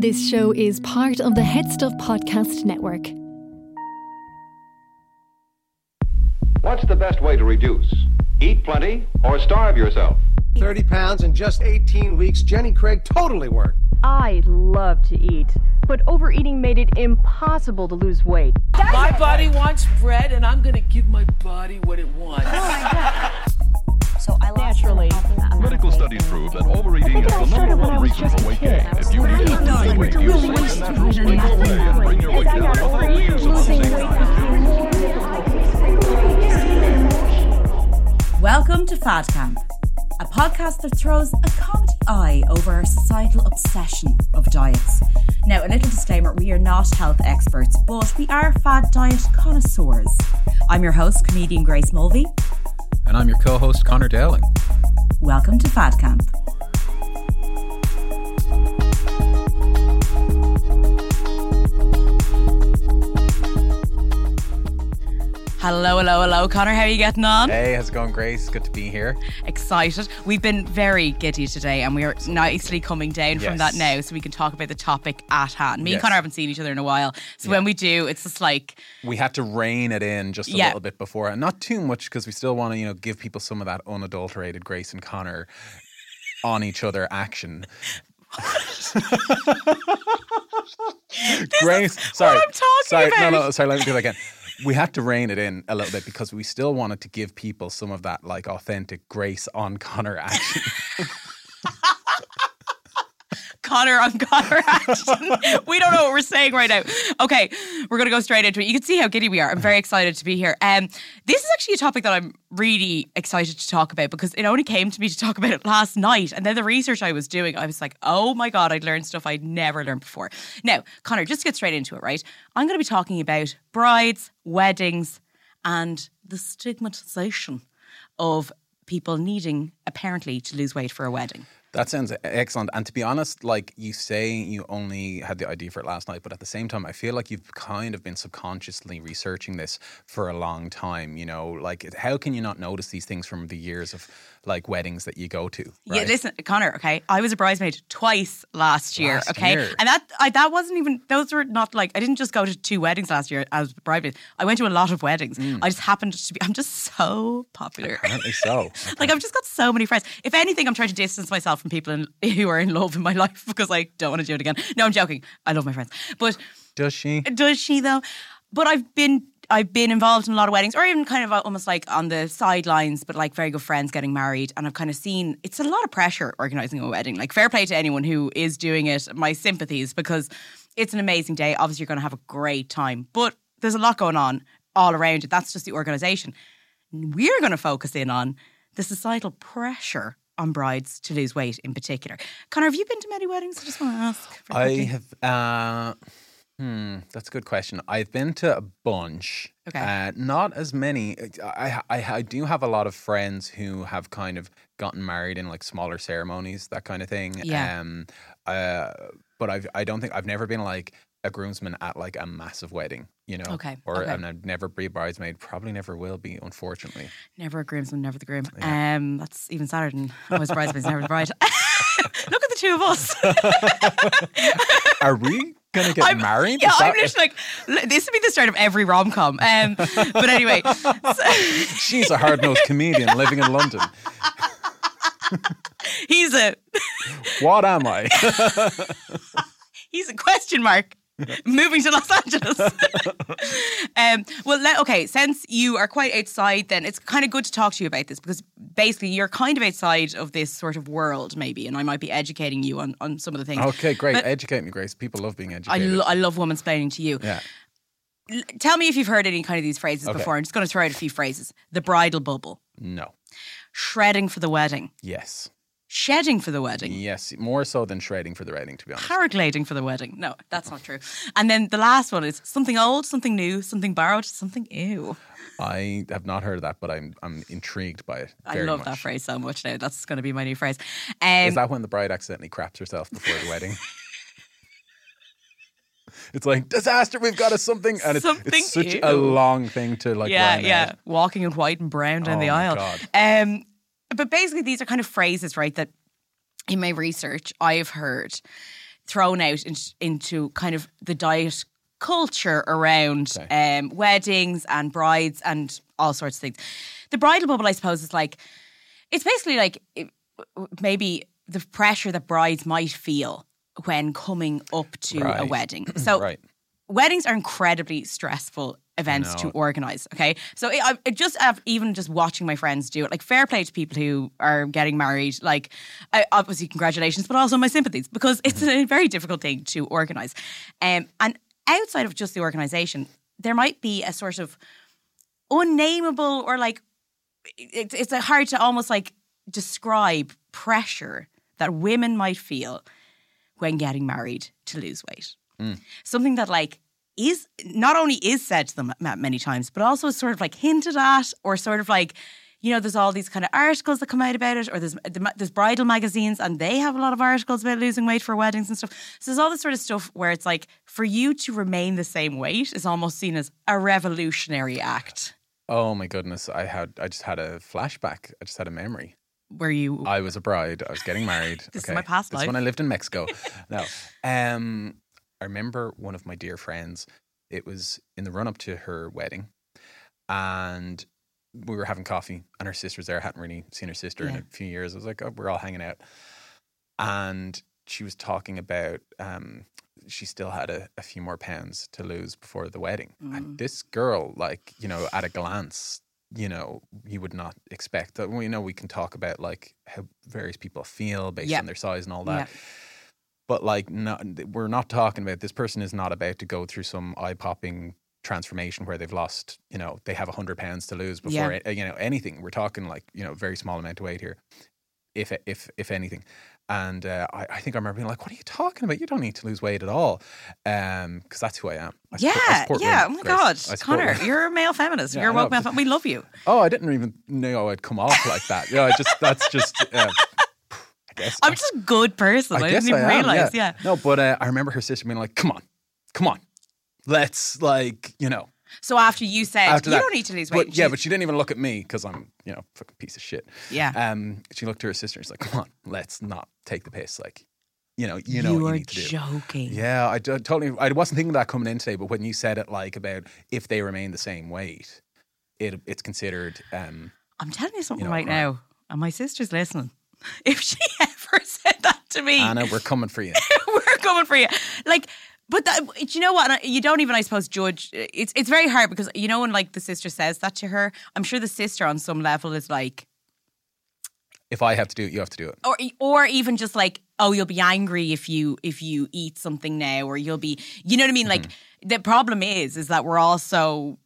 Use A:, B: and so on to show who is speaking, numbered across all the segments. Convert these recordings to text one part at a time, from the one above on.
A: This show is part of the Head Stuff Podcast Network.
B: What's the best way to reduce? Eat plenty or starve yourself?
C: 30 pounds in just 18 weeks. Jenny Craig totally worked.
D: I love to eat, but overeating made it impossible to lose weight.
E: My body wants bread, and I'm gonna give my body what it wants.
F: Oh So I lost
D: Naturally.
G: Medical studies prove that overeating is the number one reason for weight gain. If you need to lose weight, use Slick and Natural Weight Away and bring your weight down without the use of unsavory
F: Welcome to Fad Camp, a podcast that throws a comedy eye over our societal obsession of diets. Now, a little disclaimer we are not health experts, but we are fad diet connoisseurs. I'm your host, comedian Grace Mulvey.
H: And I'm your co host, Conor Dowling.
F: Welcome to Fad Camp. Hello, hello, hello, Conor. How are you getting on?
H: Hey, how's it going, Grace? Good to be here.
F: Excited. We've been very giddy today, and we are nicely coming down from that now, so we can talk about the topic at hand. Me and
H: Yes.
F: Conor haven't seen each other in a while, so when we do, it's just like
H: We had to rein it in just a
F: Yeah.
H: little bit before, and not too much because we still want to, you know, give people some of that unadulterated Grace and Conor on each other action. Grace, sorry,
F: I'm talking
H: sorry, no, no,
F: about.
H: sorry. Let me do that again. We had to rein it in a little bit because we still wanted to give people some of that like authentic Grace on Conor action.
F: Conor on Conor action. we don't know what we're saying right now. Okay, we're gonna go straight into it. You can see how giddy we are. I'm very excited to be here. Um, this is actually a topic that I'm really excited to talk about because it only came to me to talk about it last night, and then the research I was doing, I was like, oh my god, I'd learned stuff I'd never learned before. Now, Conor, just get straight into it, right? I'm gonna be talking about brides, weddings, and the stigmatization of people needing apparently to lose weight for a wedding.
H: That sounds excellent. And to be honest, like you say, you only had the idea for it last night, but at the same time, I feel like you've kind of been subconsciously researching this for a long time. You know, like how can you not notice these things from the years of like weddings that you go to?
F: Yeah, listen, Conor. Okay, I was a bridesmaid twice last year.
H: Last
F: okay,
H: year.
F: and that I, that wasn't even those were not like I didn't just go to two weddings last year as a bridesmaid. I went to a lot of weddings.
H: Mm.
F: I just happened to be. I'm just so popular.
H: Apparently so.
F: like I've just got so many friends. If anything, I'm trying to distance myself from people in, who are in love in my life because I don't want to do it again. No, I'm joking. I love my friends, but
H: Does she?
F: does she though? But I've been I've been involved in a lot of weddings, or even kind of uh, almost like on the sidelines, but like very good friends getting married, and I've kind of seen it's a lot of pressure organizing a wedding. Like fair play to anyone who is doing it. My sympathies because it's an amazing day. Obviously, you're going to have a great time, but there's a lot going on all around it. That's just the organization. We're going to focus in on the societal pressure on brides to lose weight in particular. Conor, have you been to many weddings? I just want to ask.
H: I have. Uh, hmm, that's a good question. I've been to a bunch.
F: Okay.
H: Uh, not as many. I, I I do have a lot of friends who have kind of gotten married in like smaller ceremonies, that kind of thing.
F: Yeah.
H: Um. Uh. But I've I don't think I've never been like a groomsman at like a massive wedding. You know.
F: Okay,
H: Or
F: okay.
H: and I'd never be a bridesmaid. Probably never will be. Unfortunately.
F: Never a groomsman, never the groom. Um, that's even sadder than I was bridesmaids, never the bride. Look at the two of us.
H: Are we gonna get
F: I'm-
H: married?
F: Yeah, I'm literally like, this would be the start of every rom com. Um, but anyway, so-
H: She's a hard nosed comedian living in London.
F: he's a
H: What am I?
F: he's a question mark. Moving to Los Angeles. um, well, le- okay. Since you are quite outside, then it's kind of good to talk to you about this because basically you're kind of outside of this sort of world, maybe, and I might be educating you on, on some of the things.
H: Okay, great.
F: But-
H: Educate me, Grace. People love being educated.
F: I, lo- I love woman splaining to you.
H: yeah.
F: L- Tell me if you've heard any kind of these phrases
H: Okay.
F: before. I'm just going to throw out a few phrases. The bridal bubble,
H: No.
F: shredding for the wedding,
H: Yes.
F: Shedding for the wedding,
H: Yes. More so than shredding for the wedding, to be honest.
F: paragliding for the wedding. No, that's not true. And then the last one is something old, something new, something borrowed, something ew.
H: I have not heard of that, but I'm I'm intrigued by it.
F: I love
H: much.
F: that phrase so much now. That's going to be my new phrase. Um,
H: Is that when the bride accidentally craps herself before the wedding? It's like disaster. We've got a something, and it's,
F: Something,
H: it's such a long thing to like.
F: yeah, yeah,
H: out.
F: walking in white and brown down
H: Oh
F: the aisle.
H: God.
F: Um, but basically, these are kind of phrases, right? That in my research, I've heard thrown out in, into kind of the diet culture around
H: Okay.
F: um, weddings and brides and all sorts of things. The bridal bubble, I suppose, is like it's basically like it- maybe the pressure that brides might feel when coming up to a wedding. So
H: right.
F: Weddings are incredibly stressful events to organize. Okay, so I, I just have, even just watching my friends do it. Like fair play to people who are getting married. Like I, obviously congratulations, but also my sympathies because it's
H: Mm-hmm.
F: a very difficult thing to organize. Um, and outside of just the organization, there might be a sort of unnameable or like it's it's hard to almost like describe pressure that women might feel when getting married to lose weight. Something that like is not only is said to them many times, but also is sort of like hinted at, or sort of like, you know, there's all these kind of articles that come out about it, or there's there's bridal magazines, and they have a lot of articles about losing weight for weddings and stuff. So there's all this sort of stuff where it's like for you to remain the same weight is almost seen as a revolutionary act.
H: Oh my goodness! I had I just had a flashback. I just had a memory.
F: Where you
H: I was a bride. I was getting married.
F: This is my past life.
H: This is when I lived in Mexico. no, um, I remember one of my dear friends. It was in the run up to her wedding, and we were having coffee, and her sister was there. I hadn't really seen her sister in a few years. I was like, oh, we're all hanging out, and she was talking about. Um, she still had a, a few more pounds to lose before the wedding.
F: Mm.
H: And this girl, like, you know, at a glance, you know, you would not expect that. We know we can talk about like how various people feel based
F: Yeah.
H: on their size and all that. But like, not, we're not talking about this person is not about to go through some eye popping transformation where they've lost, you know, they have 100 pounds to lose before,
F: Yeah.
H: you know, anything. We're talking like, you know, very small amount of weight here, if, if, if anything. And uh, I, I think I remember being like, what are you talking about? You don't need to lose weight at all. Because that's who I am. I
F: yeah,
H: support- I
F: yeah.
H: women,
F: Oh my
H: Grace.
F: God, Conor,
H: women.
F: you're a male feminist.
H: Yeah,
F: you're a woke male. Fem- we love you.
H: Oh, I didn't even know I'd come off like that. Yeah, I just that's just. Uh, guess
F: I'm just a good person. I,
H: guess
F: didn't even
H: I am,
F: realize. Yeah.
H: No, but uh, I remember her sister being like, "Come on, come on, let's like you know."
F: So after you said
H: After
F: you
H: that,
F: don't need to lose weight,
H: But, yeah, but she didn't even look at me because I'm you know fucking piece of shit.
F: Yeah.
H: Um, she looked to her sister. And She's like, "Come on, let's not take the piss. Like, you know, you know
F: you
H: what you need to do."
F: joking.
H: Yeah, I totally. I wasn't thinking that coming in today, but when you said it, like about if they remain the same weight, it it's considered. Um,
F: I'm telling you something
H: You know,
F: right
H: crime.
F: now, and my sister's listening. If she ever said that to me,
H: Anna, we're coming for you.
F: we're coming for you. Like, but that, do you know what? You don't even, I suppose, judge. It's it's very hard because you know when like the sister says that to her, I'm sure the sister on some level is like,
H: if I have to do it, you have to do it.
F: or or even just like, oh, you'll be angry if you if you eat something now, or you'll be, you know what I mean? Like
H: Mm-hmm.
F: the problem is, is that we're all so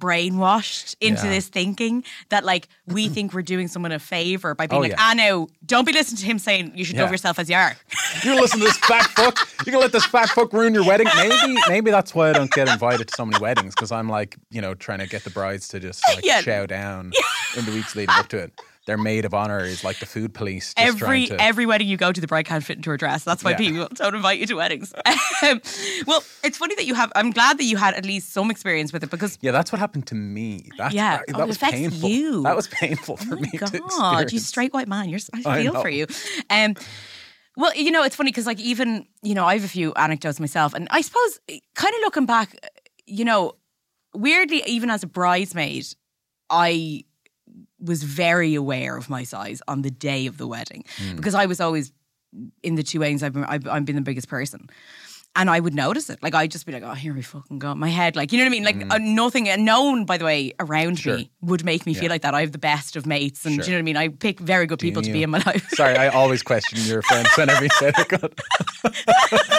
F: brainwashed into
H: Yeah.
F: this thinking that like we think we're doing someone a favor by being
H: Oh,
F: like,
H: yeah.
F: ah no, don't be listening to him saying you should
H: Yeah.
F: love yourself as you are.
H: You listen to this fat fuck. You can let this fat fuck ruin your wedding. Maybe, maybe that's why I don't get invited to so many weddings because I'm like, you know, trying to get the brides to just like chow down in the weeks leading up to it. Their maid of honor is like the food police.
F: Every
H: to,
F: every wedding you go to, the bride can't fit into her dress. That's why
H: Yeah.
F: people don't invite you to weddings. Um, well, it's funny that you have. I'm glad that you had at least some experience with it because.
H: yeah, that's what happened to me. That's,
F: Yeah.
H: that,
F: Oh,
H: that
F: it
H: was
F: affects
H: painful.
F: you.
H: That was painful for
F: Oh
H: me
F: God, you straight white man. You're. I
H: I
F: feel
H: know.
F: for you. Um, well, you know, it's funny because like even you know I have a few anecdotes myself, and I suppose kind of looking back, you know, weirdly, even as a bridesmaid, I was very aware of my size on the day of the wedding
H: Hmm.
F: because I was always in the two weddings I've been I've, I've been the biggest person. And I would notice it. Like, I'd just be like, oh, here we fucking go. My head, like, you know what I mean? Like, uh, nothing, and no one, by the way, around.
H: Sure.
F: me would make me feel like that. I have the best of mates. And do
H: Sure.
F: you know what I mean? I pick very good people to be in my life.
H: Sorry, I always question your friends whenever you say. God.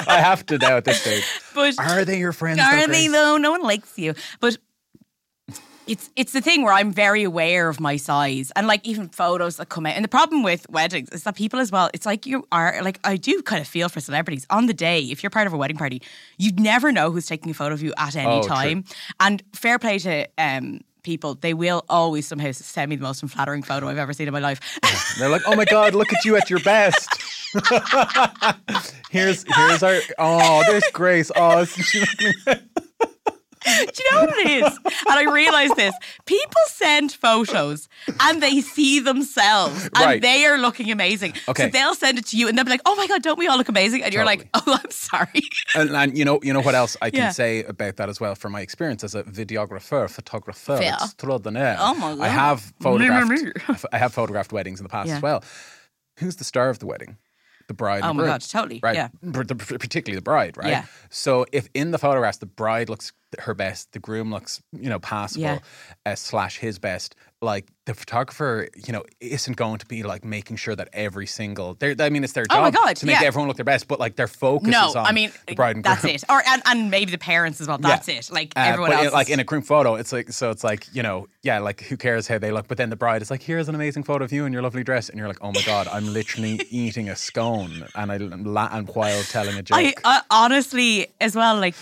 H: I have to now at this stage.
F: but
H: Are they your friends? though,
F: are they
H: Grace?
F: though? No one likes you. But it's it's the thing where I'm very aware of my size and like even photos that come out. And the problem with weddings is that people as well, it's like you are like I do kind of feel for celebrities. On the day, if you're part of a wedding party, you'd never know who's taking a photo of you at any
H: Oh, true.
F: time. And fair play to um people, they will always somehow send me the most unflattering photo I've ever seen in my life.
H: They're like, oh my god, look at you at your best. here's here's our oh, there's Grace. Oh,
F: Do you know what it is? And I realised this. People send photos and they see themselves and
H: Right.
F: they are looking amazing.
H: Okay.
F: So they'll send it to you and they'll be like, oh my God, don't we all look amazing? And you're like, oh, I'm sorry.
H: And, and you know, you know what else I can
F: Yeah.
H: say about that as well from my experience as a videographer, photographer
F: Yeah.
H: extraordinaire.
F: Oh my God.
H: I have photographed. I have photographed weddings in the past
F: Yeah.
H: as well. Who's the star of the wedding? The bride.
F: Oh
H: the
F: my
H: groom.
F: God, totally,
H: Right.
F: yeah.
H: Particularly the bride, right?
F: Yeah.
H: So if in the photographs the bride looks her best, the groom looks, you know, passable,
F: Yeah.
H: uh, slash his best, like the photographer, you know, isn't going to be like making sure that every single. I mean, it's their
F: Oh my
H: job
F: God,
H: to make
F: yeah.
H: everyone look their best, but like their focus
F: no,
H: is on
F: I mean,
H: the bride and
F: that's
H: groom.
F: it. Or and, and maybe the parents as well. That's
H: Yeah.
F: it. Like
H: Uh,
F: everyone else.
H: like in a group photo, it's like so. It's like you know, yeah, like who cares how they look? But then the bride is like, here's an amazing photo of you in your lovely dress, and you're like, oh my god, I'm literally eating a scone, and I and while telling a joke.
F: I, I honestly, as well, like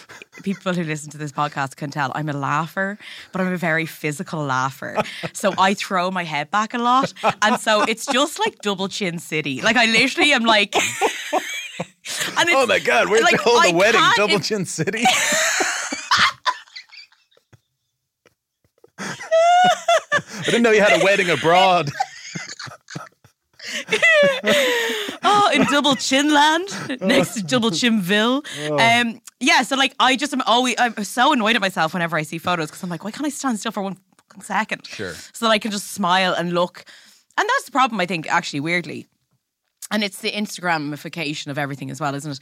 F: people who listen to this podcast can tell, I'm a laugher, but I'm a very physical laugher. So I throw my head back a lot, and so it's just like double chin city. Like I literally am like.
H: Oh my god, where'd
F: like,
H: you hold the wedding? Double
F: it-
H: Chin City. I didn't know you had a wedding abroad.
F: oh, in Double Chin Land, next to Double Chinville.
H: Oh.
F: Um, yeah, so like I just am always I'm so annoyed at myself whenever I see photos because I'm like, why can't I stand still for one fucking second?
H: Sure.
F: So that I can just smile and look. And that's the problem, I think, actually, weirdly. And it's the Instagramification of everything as well, isn't it?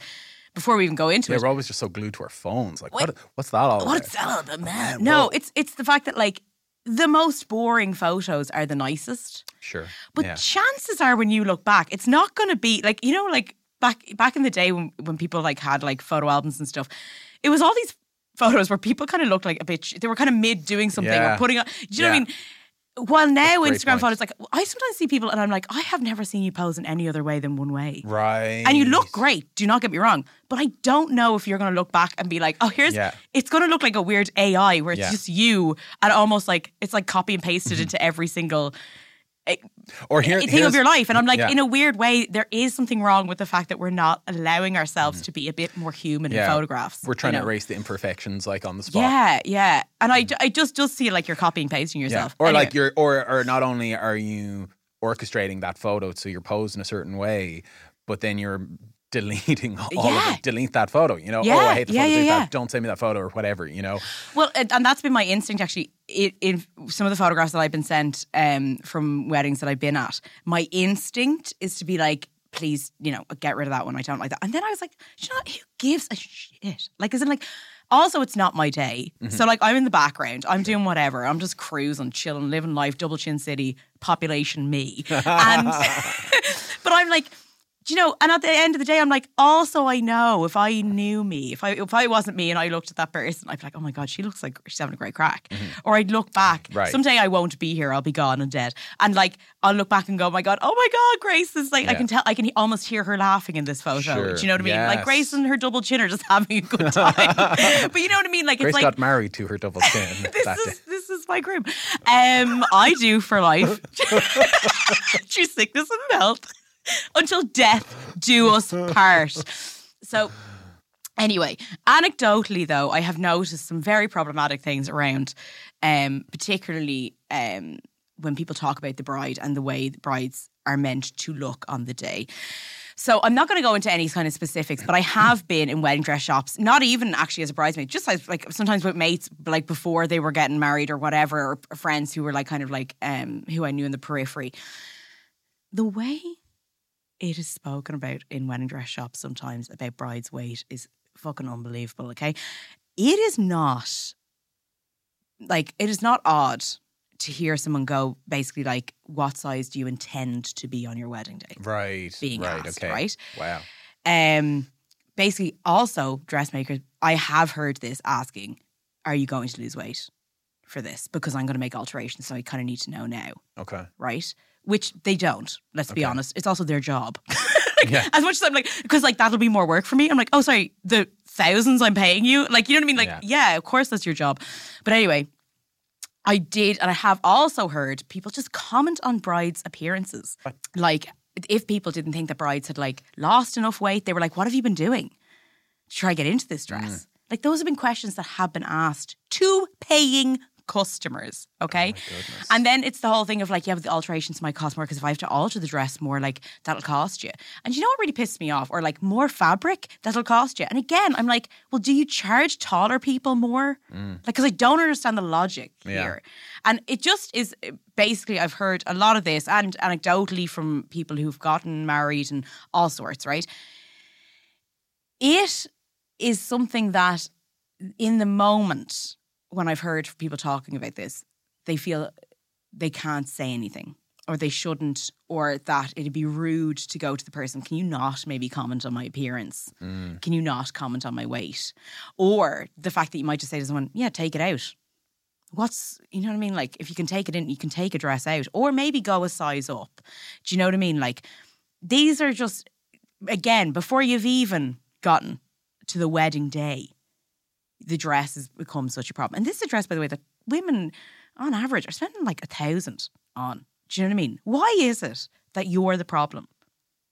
F: Before we even go into
H: Yeah,
F: it,
H: we're always just so glued to our phones. Like,
F: Wait.
H: what? What's that all about?
F: what's that all about, man? No, it's it's the fact that like the most boring photos are the nicest.
H: Sure.
F: But
H: yeah.
F: chances are, when you look back, it's not going to be like you know, like back back in the day when when people like had like photo albums and stuff. It was all these photos where people kind of looked like a bitch. They were kind of mid doing something
H: Yeah.
F: or putting on. Do you know what I mean? Well, now Instagram
H: point.
F: photos, like I sometimes see people and I'm like, I have never seen you pose in any other way than one way.
H: Right.
F: And you look great. Do not get me wrong, but I don't know if you're going to look back and be like, "Oh, here's."
H: Yeah.
F: It's going to look like a weird AI where it's
H: Yeah.
F: just you and almost like it's like copy and pasted
H: Mm-hmm.
F: into every single
H: Or here,
F: thing of your life. And I'm like,
H: yeah.
F: in a weird way, there is something wrong with the fact that we're not allowing ourselves to be a bit more human in photographs.
H: Mm-hmm. We're trying
F: you
H: to erase the imperfections, like on the spot.
F: Yeah, yeah. And I, I just just see like you're copying pasting yourself.
H: Or
F: Anyway.
H: like you're, or or not only are you orchestrating that photo so you're posed in a certain way, but then you're deleting all
F: Yeah.
H: of it. Delete that photo. You know, oh,
F: Yeah,
H: I hate the
F: yeah,
H: photo.
F: yeah, yeah.
H: that. Don't send me that photo or whatever. You know,
F: Well, and, that's been my instinct actually. In, in some of the photographs that I've been sent um, from weddings that I've been at, my instinct is to be like, please, you know, get rid of that one. I don't like that. And then I was like, you know, who gives a shit? Like, isn't like. Also, it's not my day.
H: Mm-hmm.
F: So, like, I'm in the background. I'm doing whatever. I'm just cruising, chilling, living life, double chin city, population me. And, but I'm like, you know? And at the end of the day, I'm like, also, I know if I knew me, if I if I wasn't me and I looked at that person, I'd be like, oh my god, she looks like she's having a great crack. Or I'd look back.
H: Mm-hmm. Right.
F: Someday I won't be here. I'll be gone and dead. And like, I'll look back and go, oh my god, oh my god, Grace is like, I can tell, I can almost hear her laughing in this photo.
H: Sure.
F: Do you know what I mean? Like Grace and her double chin are just having a good time. but you know what I mean? Like,
H: Grace
F: it's like
H: got married to her double chin
F: this
H: that day.
F: is this is my groom. Um, I do for life through sickness and health until death do us part. So. Anyway, anecdotally though, I have noticed some very problematic things around, um, particularly um, when people talk about the bride and the way the brides are meant to look on the day. So I'm not going to go into any kind of specifics, but I have been in wedding dress shops, not even actually as a bridesmaid, just as like sometimes with mates, like before they were getting married or whatever, or friends who were like kind of like um who I knew in the periphery. The way it is spoken about in wedding dress shops sometimes about brides' weight is fucking unbelievable. Okay, it is not like it is not odd to hear someone go basically like, "What size do you intend to be on your wedding day?"
H: Right.
F: being
H: right.
F: asked,
H: okay.
F: right?
H: Wow.
F: Um, basically, also dressmakers, I have heard this asking, "Are you going to lose weight for this?" Because I'm going to make alterations, so I kind of need to know now,
H: Okay.
F: right? Which they don't. Let's be honest. It's also their job.
H: Yeah.
F: As much as I'm like, because like that'll be more work for me. I'm like, oh, sorry, the thousands I'm paying you. Like, you know what I mean? Like,
H: Yeah.
F: yeah, of course that's your job. But anyway, I did, and I have also heard people just comment on brides' appearances. Like, if people didn't think the brides had like lost enough weight, they were like, "What have you been doing to try to get into this mm. dress?" Like those have been questions that have been asked to paying customers. Okay. and then it's the whole thing of like, yeah, but the alterations might cost more because if I have to alter the dress more, like that'll cost you. And you know what really pissed me off? Or like more fabric, that'll cost you. And again, I'm like, well, do you charge taller people more? Like, because I don't understand the logic
H: Mm. Yeah.
F: here. And it just is basically, I've heard a lot of this and anecdotally from people who've gotten married and all sorts, right? It is something that in the moment when I've heard people talking about this, they feel they can't say anything or they shouldn't or that it'd be rude to go to the person can you not maybe comment on my appearance mm. can you not comment on my weight or the fact that you might just say to someone yeah take it out what's you know what I mean? Like if you can take it in, you can take a dress out, or maybe go a size up. Do you know what I mean? Like these are just again before you've even gotten to the wedding day, the dress has become such a problem. And this is a dress, by the way, that women on average are spending like a thousand on. Do you know what I mean? Why is it that you're the problem?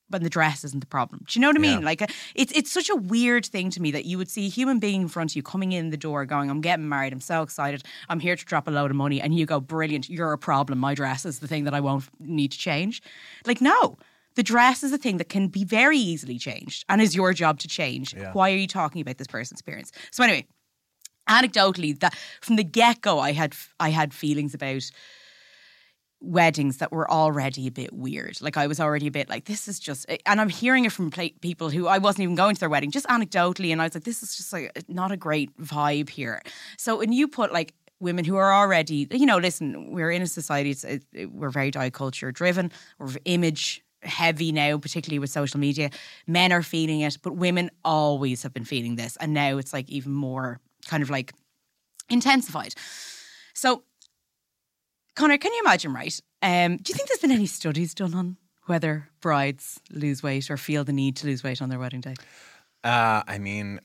F: But the dress isn't the problem. Do you know what I mean?
H: Yeah.
F: Like, uh, it's it's such a weird thing to me that you would see a human being in front of you coming in the door, going, "I'm getting married. I'm so excited. I'm here to drop a load of money," and you go, "Brilliant. You're a problem. My dress is the thing that I won't need to change." Like, no, the dress is a thing that can be very easily changed, and is your job to change.
H: Yeah.
F: Why are you talking about this person's appearance? So anyway, anecdotally, that from the get go, I had I had feelings about weddings that were already a bit weird. Like I was already a bit like, this is just, eh, and I'm hearing it from people who I wasn't even going to their wedding, just anecdotally, and I was like, this is just like eh, not a great vibe here. So when you put like women who are already, you know, listen, we're in a society, it, it- we're very diet culture driven, we're image heavy now, particularly with social media. Men are feeling it, but women always have been feeling this, and now it's like even more kind of like intensified. So Conor, can you imagine, right? Um, do you think there's been any studies done on whether brides lose weight or feel the need to lose weight on their wedding day?
H: Uh, I mean,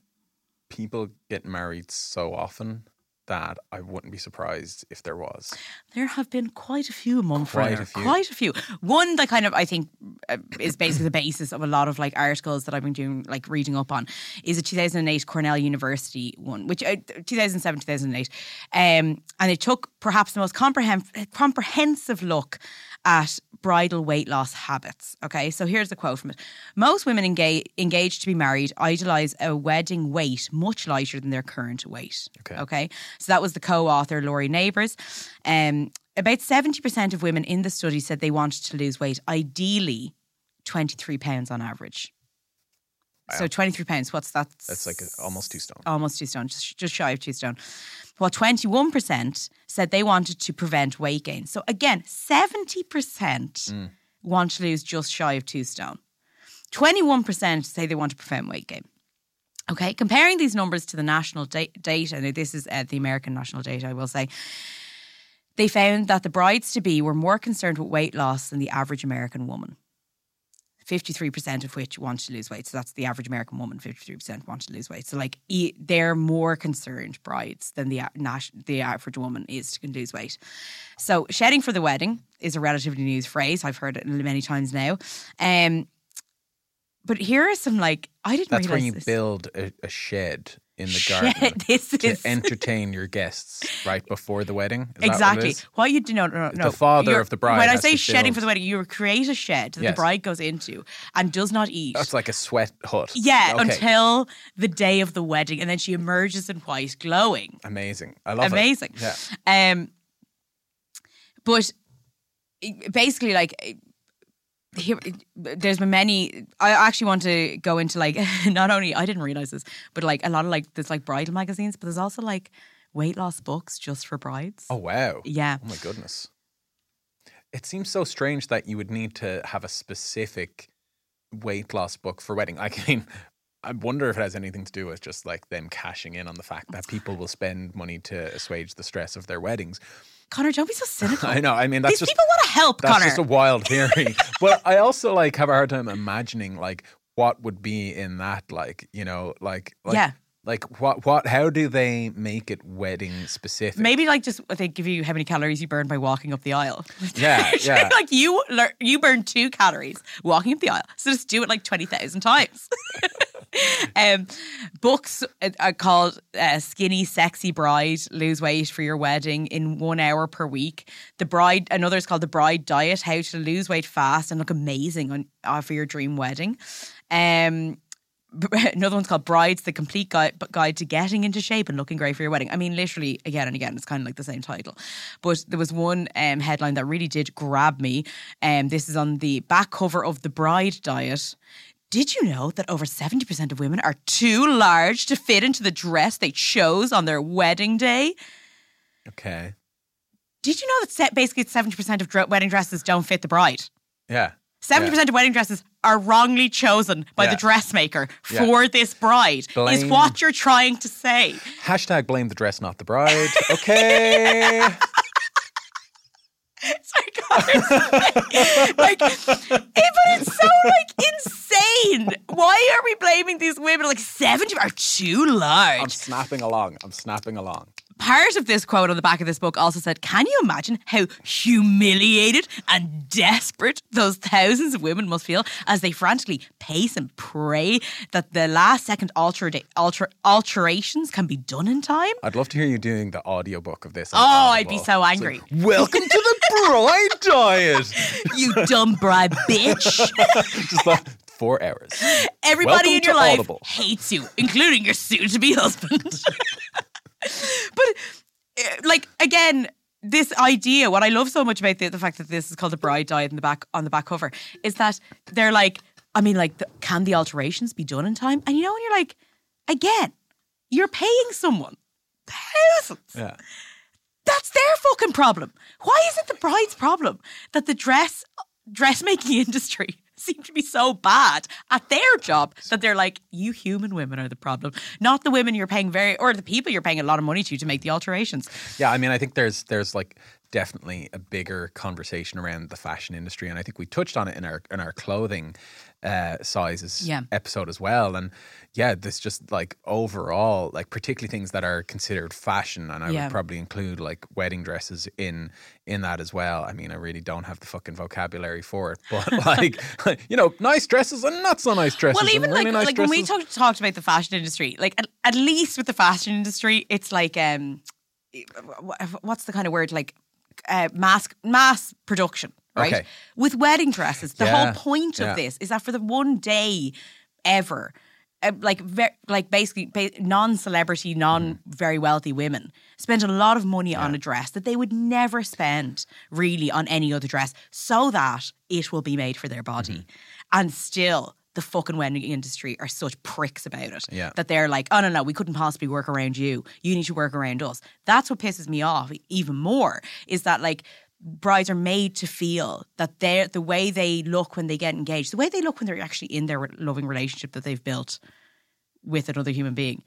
H: people get married so often that I wouldn't be surprised if there was.
F: There have been quite a few among
H: Quite a few.
F: Quite a few. One that kind of I think uh, is basically the basis of a lot of like articles that I've been doing, like reading up on, is a 2008 Cornell University one, which uh, 2007 2008, um, and it took perhaps the most comprehen- comprehensive look at bridal weight loss habits. Okay, so here's a quote from it: Most women engage, engaged to be married idolize a wedding weight much lighter than their current weight.
H: Okay.
F: Okay. So that was the co-author Lori Neighbors. Um, about 70% of women in the study said they wanted to lose weight, ideally 23 pounds on average. So 23 pounds, what's that?
H: That's like a, almost two stone.
F: Almost two stone, just, just shy of two stone. Well, 21% said they wanted to prevent weight gain. So again, 70% want to lose just shy of two stone. 21% say they want to prevent weight gain. Okay, comparing these numbers to the national da- data, now this is uh, the American national data, I will say, they found that the brides to be were more concerned with weight loss than the average American woman. 53% of which want to lose weight. So that's the average American woman, 53% want to lose weight. So, like, they're more concerned brides than the, the average woman is to lose weight. So, shedding for the wedding is a relatively new phrase. I've heard it many times now. Um, but here are some, like, I didn't
H: That's when you
F: this.
H: build a, a shed in the garden to
F: is-
H: entertain your guests right before the wedding. Is what
F: Exactly. What you do no no no.
H: The father
F: You're-
H: of the bride
F: When I say shedding for the wedding, you create a shed that
H: Yes.
F: the bride goes into and does not eat.
H: That's like a sweat hut.
F: yeah,
H: Okay.
F: until the day of the wedding, and then she emerges in white, glowing.
H: Amazing. I love
F: Amazing.
H: it. Amazing. Yeah.
F: Um, but basically, like. Here, there's been many. I actually want to go into like not only I didn't realize this, but like a lot of like there's like bridal magazines, but there's also like weight loss books just for brides.
H: Oh wow.
F: Yeah.
H: Oh my goodness. It seems so strange that you would need to have a specific weight loss book for wedding. I mean, I wonder if it has anything to do with just like them cashing in on the fact that people will spend money to assuage the stress of their weddings.
F: Conor, don't be so cynical.
H: I know. I mean, that's
F: These
H: just
F: people want to help,
H: that's
F: Conor.
H: just a wild theory. but I also like have a hard time imagining like what would be in that. Like you know, like, like
F: Yeah.
H: Like what? What? How do they make it wedding specific?
F: Maybe like just they give you how many calories you burn by walking up the aisle.
H: Yeah, yeah.
F: like you you burn two calories walking up the aisle, so just do it like twenty thousand times. um, books uh, are called uh, Skinny Sexy Bride Lose Weight for Your Wedding in one hour per week. The Bride, another is called The Bride Diet How to Lose Weight Fast and Look Amazing on, uh, for Your Dream Wedding. Um, another one's called Brides, the complete guide, guide to getting into shape and looking great for your wedding. I mean, literally, again and again, it's kind of like the same title. But there was one um, headline that really did grab me. Um, this is on the back cover of the Bride Diet. Did you know that over 70% of women are too large to fit into the dress they chose on their wedding day?
H: Okay.
F: Did you know that basically 70% of wedding dresses don't fit the bride?
H: Yeah.
F: 70%
H: Yeah.
F: of wedding dresses are wrongly chosen by
H: Yeah.
F: the dressmaker
H: Yeah.
F: for this bride, is what you're trying to say.
H: Hashtag blame the dress, not the bride. Okay.
F: Sorry, like, eh, but it's so like insane. Why are we blaming these women? Like, 70 are too large.
H: I'm snapping along. I'm snapping along.
F: Part of this quote on the back of this book also said, Can you imagine how humiliated and desperate those thousands of women must feel as they frantically pace and pray that the last second alter- alter- alterations can be done in time?
H: I'd love to hear you doing the audiobook of this.
F: Oh, I'd be so angry.
H: like, Welcome to the bride diet.
F: You dumb bride bitch.
H: Just like four hours.
F: Everybody
H: Welcome
F: in your life
H: Audible.
F: hates you, including your soon to be husband. but, eh, like, again, this idea, what I love so much about the, the fact that this is called the bride diet in the back on the back cover, is that they're like, I mean, like, the, can the alterations be done in time? And you know, when you're like, again, you're paying someone thousands.
H: Yeah.
F: That's their fucking problem. Why is it the bride's problem that the dress dressmaking industry seem to be so bad at their job that they're like, you human women are the problem, not the women you're paying very or the people you're paying a lot of money to to make the alterations.
H: Yeah, I mean, I think there's there's like definitely a bigger conversation around the fashion industry, and I think we touched on it in our in our clothing uh, sizes
F: Yeah.
H: episode as well. And yeah, this just like overall, like particularly things that are considered fashion, and I
F: Yeah.
H: would probably include like wedding dresses in in that as well. I mean, I really don't have the fucking vocabulary for it, but like you know, nice dresses and not so nice dresses.
F: Well, even
H: really
F: like
H: nice
F: like
H: dresses.
F: when we talked talked about the fashion industry, like at, at least with the fashion industry, it's like um, what's the kind of word like uh, mass mass production, right?
H: Okay.
F: With wedding dresses, the
H: Yeah,
F: whole point
H: yeah.
F: of this is that for the one day ever. Uh, like like basically ba- non-celebrity,
H: Mm-hmm.
F: non-very wealthy women spend a lot of money on a dress that they would never spend really on any other dress, so that it will be made for their body.
H: Mm-hmm.
F: And still, the fucking wedding industry are such pricks about it
H: Yeah.
F: that they're like, oh no no, we couldn't possibly work around you. You need to work around us. That's what pisses me off even more. Is that like brides are made to feel that they're the way they look when they get engaged, the way they look when they're actually in their loving relationship that they've built with another human being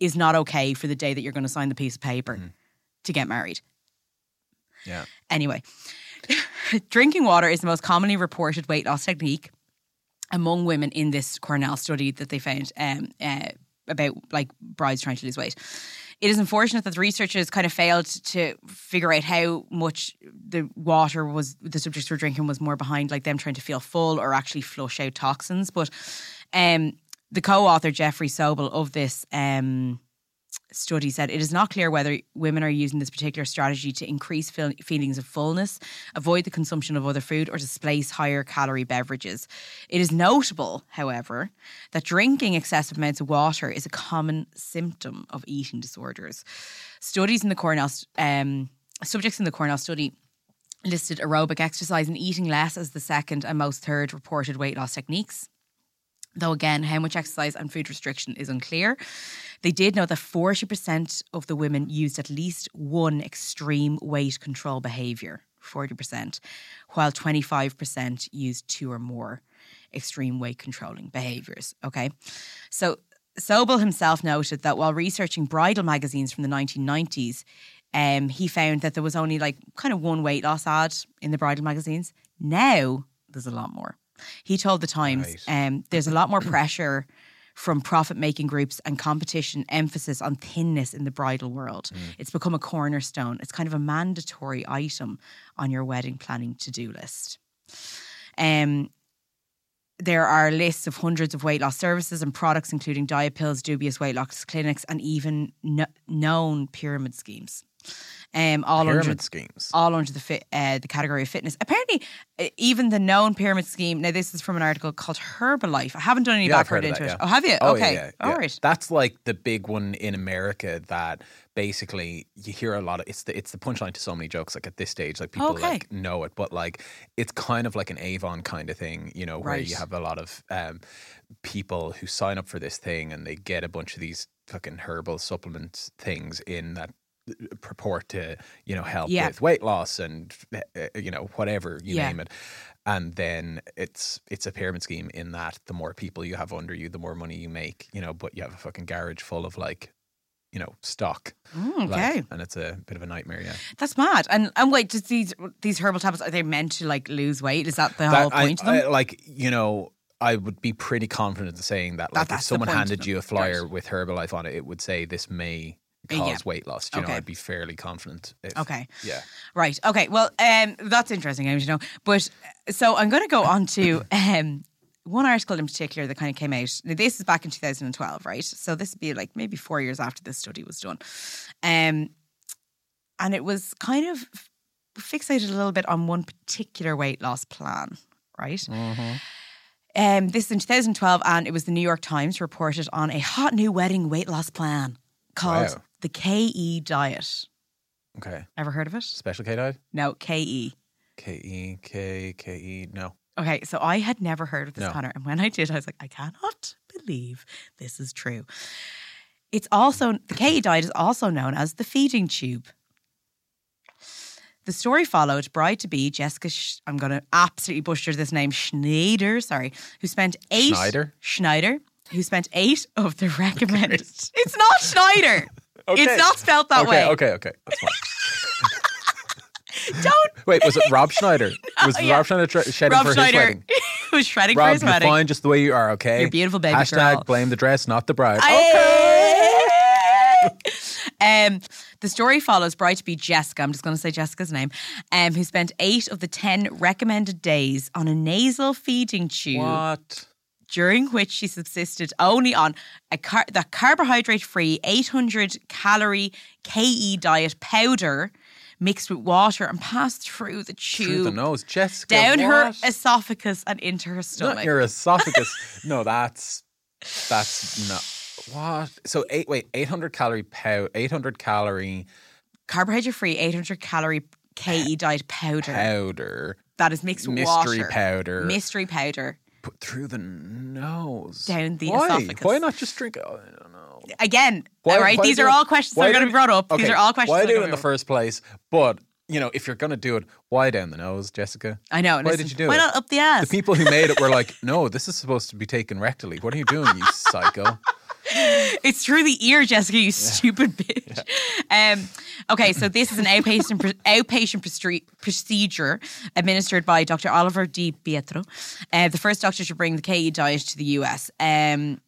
F: is not okay for the day that you're going to sign the piece of paper to get married.
H: yeah.
F: Anyway, drinking water is the most commonly reported weight loss technique among women in this Cornell study that they found um, uh, about like brides trying to lose weight. It is unfortunate that the researchers kind of failed to figure out how much the water was the subjects were drinking was more behind like them trying to feel full or actually flush out toxins. But um, the co-author Jeffery Sobal of this um, study said it is not clear whether women are using this particular strategy to increase feel- feelings of fullness, avoid the consumption of other food, or displace higher calorie beverages. It is notable, however, that drinking excessive amounts of water is a common symptom of eating disorders. Studies in the Cornell um, subjects in the Cornell study listed aerobic exercise and eating less as the second and most third reported weight loss techniques. Though again, how much exercise and food restriction is unclear. They did know that 40% of the women used at least one extreme weight control behavior, 40%, while 25% used two or more extreme weight controlling behaviors. Okay. So Sobal himself noted that while researching bridal magazines from the 1990s, um, he found that there was only like kind of one weight loss ad in the bridal magazines. Now there's a lot more. He told the Times
H: Right.
F: um, there's a lot more pressure from profit making groups and competition emphasis on thinness in the bridal world. It's become a cornerstone. It's kind of a mandatory item on your wedding planning to do list. Um, there are lists of hundreds of weight loss services and products, including diet pills, dubious weight loss clinics, and even kn- known pyramid schemes. Um, all
H: Pyramid
F: under
H: schemes.
F: all under the fit, uh, the category of fitness. Apparently, uh, even the known pyramid scheme. Now, this is from an article called Herbalife. I haven't done any
H: Yeah,
F: backward into
H: that,
F: it.
H: yeah.
F: Oh, have you?
H: Oh,
F: okay,
H: yeah, yeah,
F: all right.
H: That's like the big one in America that basically you hear a lot of. It's the it's the punchline to so many jokes. Like at this stage, like people
F: Okay.
H: like know it, but like it's kind of like an Avon kind of thing, you know, where
F: Right.
H: you have a lot of um, people who sign up for this thing and they get a bunch of these fucking herbal supplement things in that purport to you know help
F: Yeah.
H: with weight loss and uh, you know whatever you
F: Yeah.
H: name it and then it's it's a pyramid scheme in that the more people you have under you the more money you make you know but you have a fucking garage full of like you know stock
F: Mm,
H: like,
F: okay,
H: and it's a bit of a nightmare yeah
F: that's mad. And and wait, just these these herbal tablets are they meant to like lose weight? Is that the
H: That-
F: whole
H: I-
F: point of them?
H: I- like you know I would be pretty confident in saying that,
F: That-
H: like, if someone handed you a flyer
F: Right.
H: with Herbalife on it, it would say this may cause
F: yeah.
H: weight loss. You
F: Okay.
H: know, I'd be fairly confident. If,
F: Okay.
H: Yeah.
F: Right. Okay. Well, um, that's interesting, Amy, you know. But uh, so I'm going to go on to um, one article in particular that kind of came out. Now, this is back in 2012, right? So this would be like maybe four years after this study was done. Um, and it was kind of fixated a little bit on one particular weight loss plan, right? Um, this is in 2012, and it was the New York Times reported on a hot new wedding weight loss plan called
H: Wow.
F: The KE diet.
H: Okay.
F: Ever heard of it?
H: Special K diet?
F: No, KE.
H: K E K K E. No.
F: Okay, so I had never heard of this,
H: No.
F: Conor. And when I did, I was like, I cannot believe this is true. It's also, the KE diet is also known as the feeding tube. The story followed bride to be Jessica, Sch- I'm going to absolutely butcher this name, Schneider, sorry, who spent eight.
H: Schneider?
F: Schneider, who spent eight of the recommended. It's not Schneider.
H: Okay.
F: It's not spelled that
H: okay,
F: way.
H: Okay, okay, That's fine.
F: Don't.
H: Wait, was it Rob Schneider? Was
F: yeah.
H: Rob Schneider tra- shedding
F: Rob
H: for
F: Schneider
H: his wedding?
F: was shredding for
H: Rob,
F: his
H: you're
F: wedding.
H: fine just the way you are, okay?
F: You're beautiful, baby
H: Hashtag
F: girl.
H: blame the dress, not the bride. Okay.
F: Um, the story follows bride to be Jessica. I'm just going to say Jessica's name, um, who spent eight of the ten recommended days on a nasal feeding tube,
H: What?
F: During which she subsisted only on a car- the carbohydrate-free 800 calorie KE diet powder mixed with water and passed through the tube,
H: Through the nose. Jessica.
F: down her esophagus and into her stomach.
H: Not your esophagus. no, that's that's not what. So eight wait, eight hundred calorie pow eight hundred calorie
F: Carbohydrate-free 800 calorie KE diet powder
H: powder
F: that is mixed with
H: mystery
F: water.
H: powder
F: Mystery powder.
H: Put through the nose
F: Down the
H: Why?
F: esophagus.
H: Why not just drink it? Oh, I don't know.
F: Again,
H: Why-
F: all right,
H: why
F: these are all questions that are going to be brought up. These
H: Okay,
F: are all questions.
H: Why do it in the first place? But you know, if you're gonna do it, why down the nose, Jessica?
F: I know.
H: Why
F: listen,
H: did you do
F: why
H: it?
F: Why not up the ass?
H: The people who made it were like, "No, this is supposed to be taken rectally. What are you doing, you psycho?"
F: It's through the ear, Jessica. You stupid bitch. Um, okay, so this is an outpatient outpatient procedure administered by Dr. Oliver Di Pietro, uh, the first doctor to bring the KE diet to the US. Um,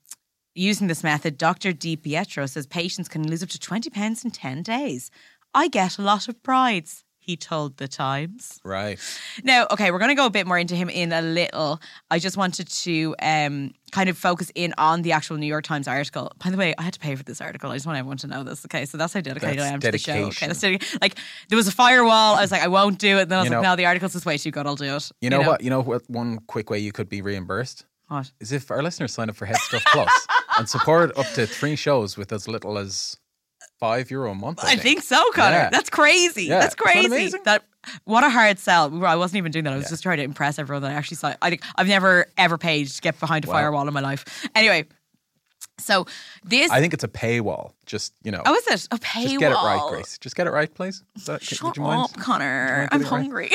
F: using this method, Dr. Di Pietro says patients can lose up to twenty pounds in ten days. I get a lot of brides. He told the Times.
H: Right.
F: Now, okay, we're going to go a bit more into him in a little. I just wanted to um, kind of focus in on the actual New York Times article. By the way, I had to pay for this article. I just want everyone to know this. Okay, so that's how dedicated
H: That's
F: I am to the show. Okay,
H: dedication.
F: that's dedica- like there was a firewall. I was like, I won't do it. And then I was
H: You
F: like,
H: know-
F: no, the article's just way too good. I'll do it.
H: You know, what? You know what? One quick way you could be reimbursed
F: What?
H: is if our listeners sign up for Head Stuff Plus and support up to three shows with as little as five euro a month.
F: I think so, Conor.
H: Yeah.
F: That's crazy.
H: Yeah.
F: That's crazy. That what a hard sell. I wasn't even doing that. I was
H: Yeah.
F: just trying to impress everyone that I actually saw. I think I've never ever paid to get behind a
H: Wow.
F: firewall in my life. Anyway, so this.
H: I think it's a paywall. Just you know,
F: oh, is it a paywall?
H: just get it right, Grace. Just get it right, please. Is that,
F: Shut
H: would you mind?
F: up,
H: Conor.
F: I'm hungry.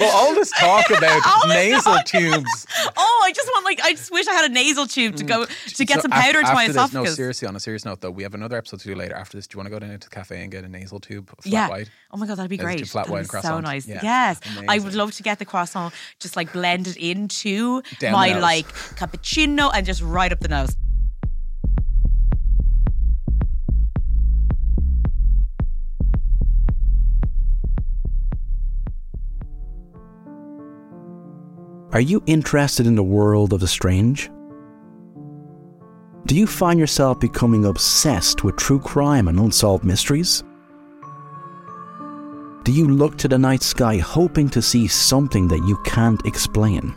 H: Well, all this talk about
F: this
H: nasal
F: talk-
H: tubes.
F: oh, I just want like I just wish I had a nasal tube to go to get
H: Mm. So
F: some powder to my
H: after this- no, seriously, on a serious note, though, we have another episode to do later. After this, do you want to go down into the cafe and get a nasal tube, flat
F: yeah.
H: white?
F: Oh my god, that'd be great.
H: tube, flat
F: That'd
H: white
F: be so nice.
H: Yeah.
F: Yes, I would love to get the croissant just like blended into
H: Down
F: my like cappuccino and just right up the nose.
I: Are you interested in the world of the strange? Do you find yourself becoming obsessed with true crime and unsolved mysteries? Do you look to the night sky hoping to see something that you can't explain?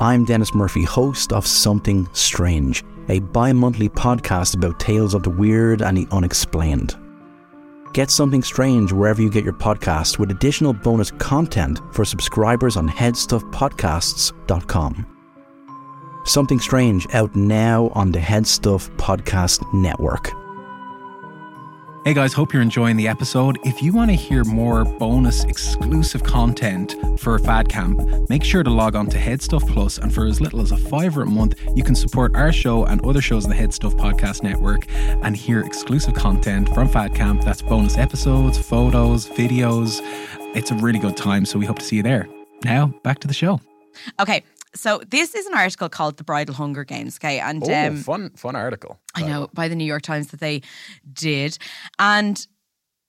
I: I'm Dennis Murphy, host of Something Strange, a bi monthly podcast about tales of the weird and the unexplained. Get Something Strange wherever you get your podcasts with additional bonus content for subscribers on headstuffpodcasts.com. Something Strange out now on the Headstuff Podcast Network.
J: Hey guys, hope you're enjoying the episode. If you want to hear more bonus exclusive content for Fad Camp, make sure to log on to HeadStuff Plus, and for as little as a fiver a month, you can support our show and other shows in the HeadStuff Podcast Network and hear exclusive content from Fad Camp. That's bonus episodes, photos, videos. It's a really good time, so we hope to see you there. Now, back to the show.
F: Okay, so this is an article called "The Bridal Hunger Games." Okay, and
H: Oh,
F: um,
H: fun, fun article.
F: I know by the New York Times that they did, and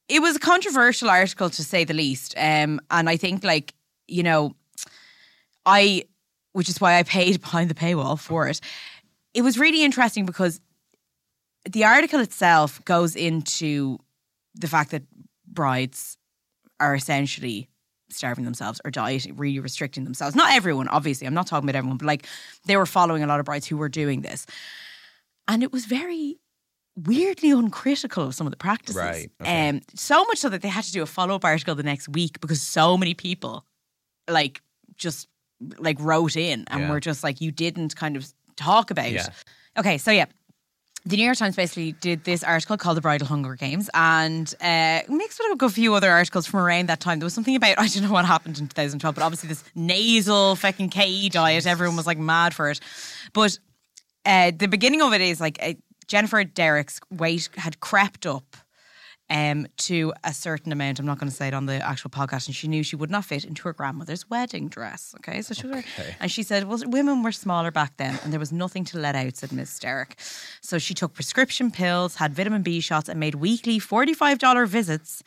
F: it was a controversial article to say the least. Um, and I think, like you know, I, which is why I paid behind the paywall for it. It was really interesting because the article itself goes into the fact that brides are essentially starving themselves or dieting, really restricting themselves. Not everyone, obviously. I'm not talking about everyone, but like they were following a lot of brides who were doing this. And it was very weirdly uncritical of some of the practices.
H: Right, okay.
F: Um, so much so that they had to do a follow up article the next week because so many people like just like wrote in and
H: Yeah.
F: were just like, you didn't kind of talk about.
H: Yeah.
F: Okay, so yeah. The New York Times basically did this article called The Bridal Hunger Games and uh, mixed with a few other articles from around that time. There was something about, I don't know what happened in 2012, but obviously this nasal fucking KE diet, everyone was like mad for it. But uh, the beginning of it is like uh, Jennifer Derrick's weight had crept up um, to a certain amount. I'm not going to say it on the actual podcast, and she knew she would not fit into her grandmother's wedding dress. Okay, so she was, and she said, "Well, women were smaller back then, and there was nothing to let out," said Miss Derrick. So she took prescription pills, had vitamin B shots, and made weekly forty-five dollar visits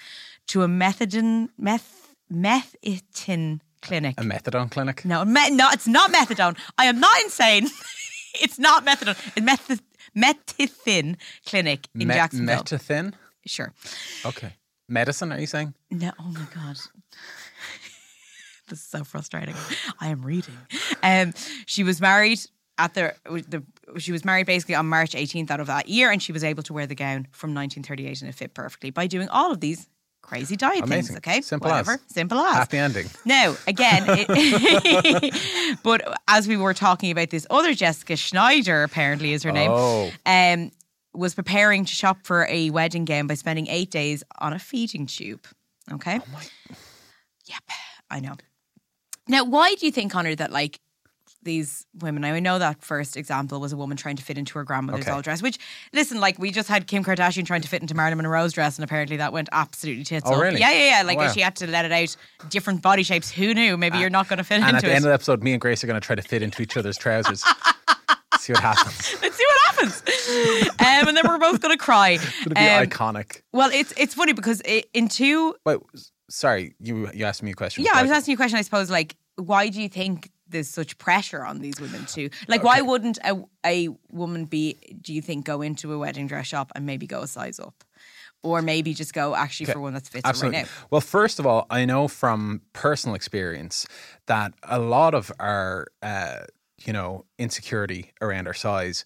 F: to a methadone meth methitin clinic.
H: A methadone clinic.
F: No, me- no, it's not methadone. I am not insane. it's not methadone. It's meth- Metithin Clinic in
H: Me-
F: Jacksonville.
H: Metathin.
F: Sure.
H: Okay. Medicine? Are you saying?
F: No, oh my god. this is so frustrating. I am reading. Um, she was married at the, the she was married basically on March 18th out of that year, and she was able to wear the gown from 1938 and it fit perfectly by doing all of these crazy diet
H: Amazing.
F: things. Okay,
H: Simple
F: whatever,
H: as.
F: simple as
H: Happy ending.
F: Now, again, it, but as we were talking about this other Jessica Schneider, apparently is her name,
H: Oh.
F: um, was preparing to shop for a wedding gown by spending eight days on a feeding tube. Okay. Oh yep, I know. Now, why do you think, Conor, that like these women? I know that first example was a woman trying to fit into her grandmother's
H: Okay.
F: old dress. Which, listen, like we just had Kim Kardashian trying to fit into Marilyn Monroe's dress, and apparently that went absolutely tits
H: Oh,
F: up.
H: really?
F: Yeah, yeah, yeah. Like
H: Oh, wow.
F: she had to let it out. Different body shapes. Who knew? Maybe uh, you're not going to fit
H: And at
F: into
H: the
F: it.
H: end of the episode, me and Grace are going to try to fit into each other's trousers. See what happens.
F: Let's see what happens. um, and then we're both going to cry.
H: It's going to be
F: Um,
H: iconic.
F: Well, it's it's funny because i in two
H: Wait, sorry. You you asked me a question.
F: Yeah, I was asking you a question. I suppose, like, why do you think there's such pressure on these women to, like, why wouldn't a, a woman be? Do you think go into a wedding dress shop and maybe go a size up, or maybe just go actually for one that fits her
H: Absolutely.
F: right now?
H: Well, first of all, I know from personal experience that a lot of our, uh, you know, insecurity around our size,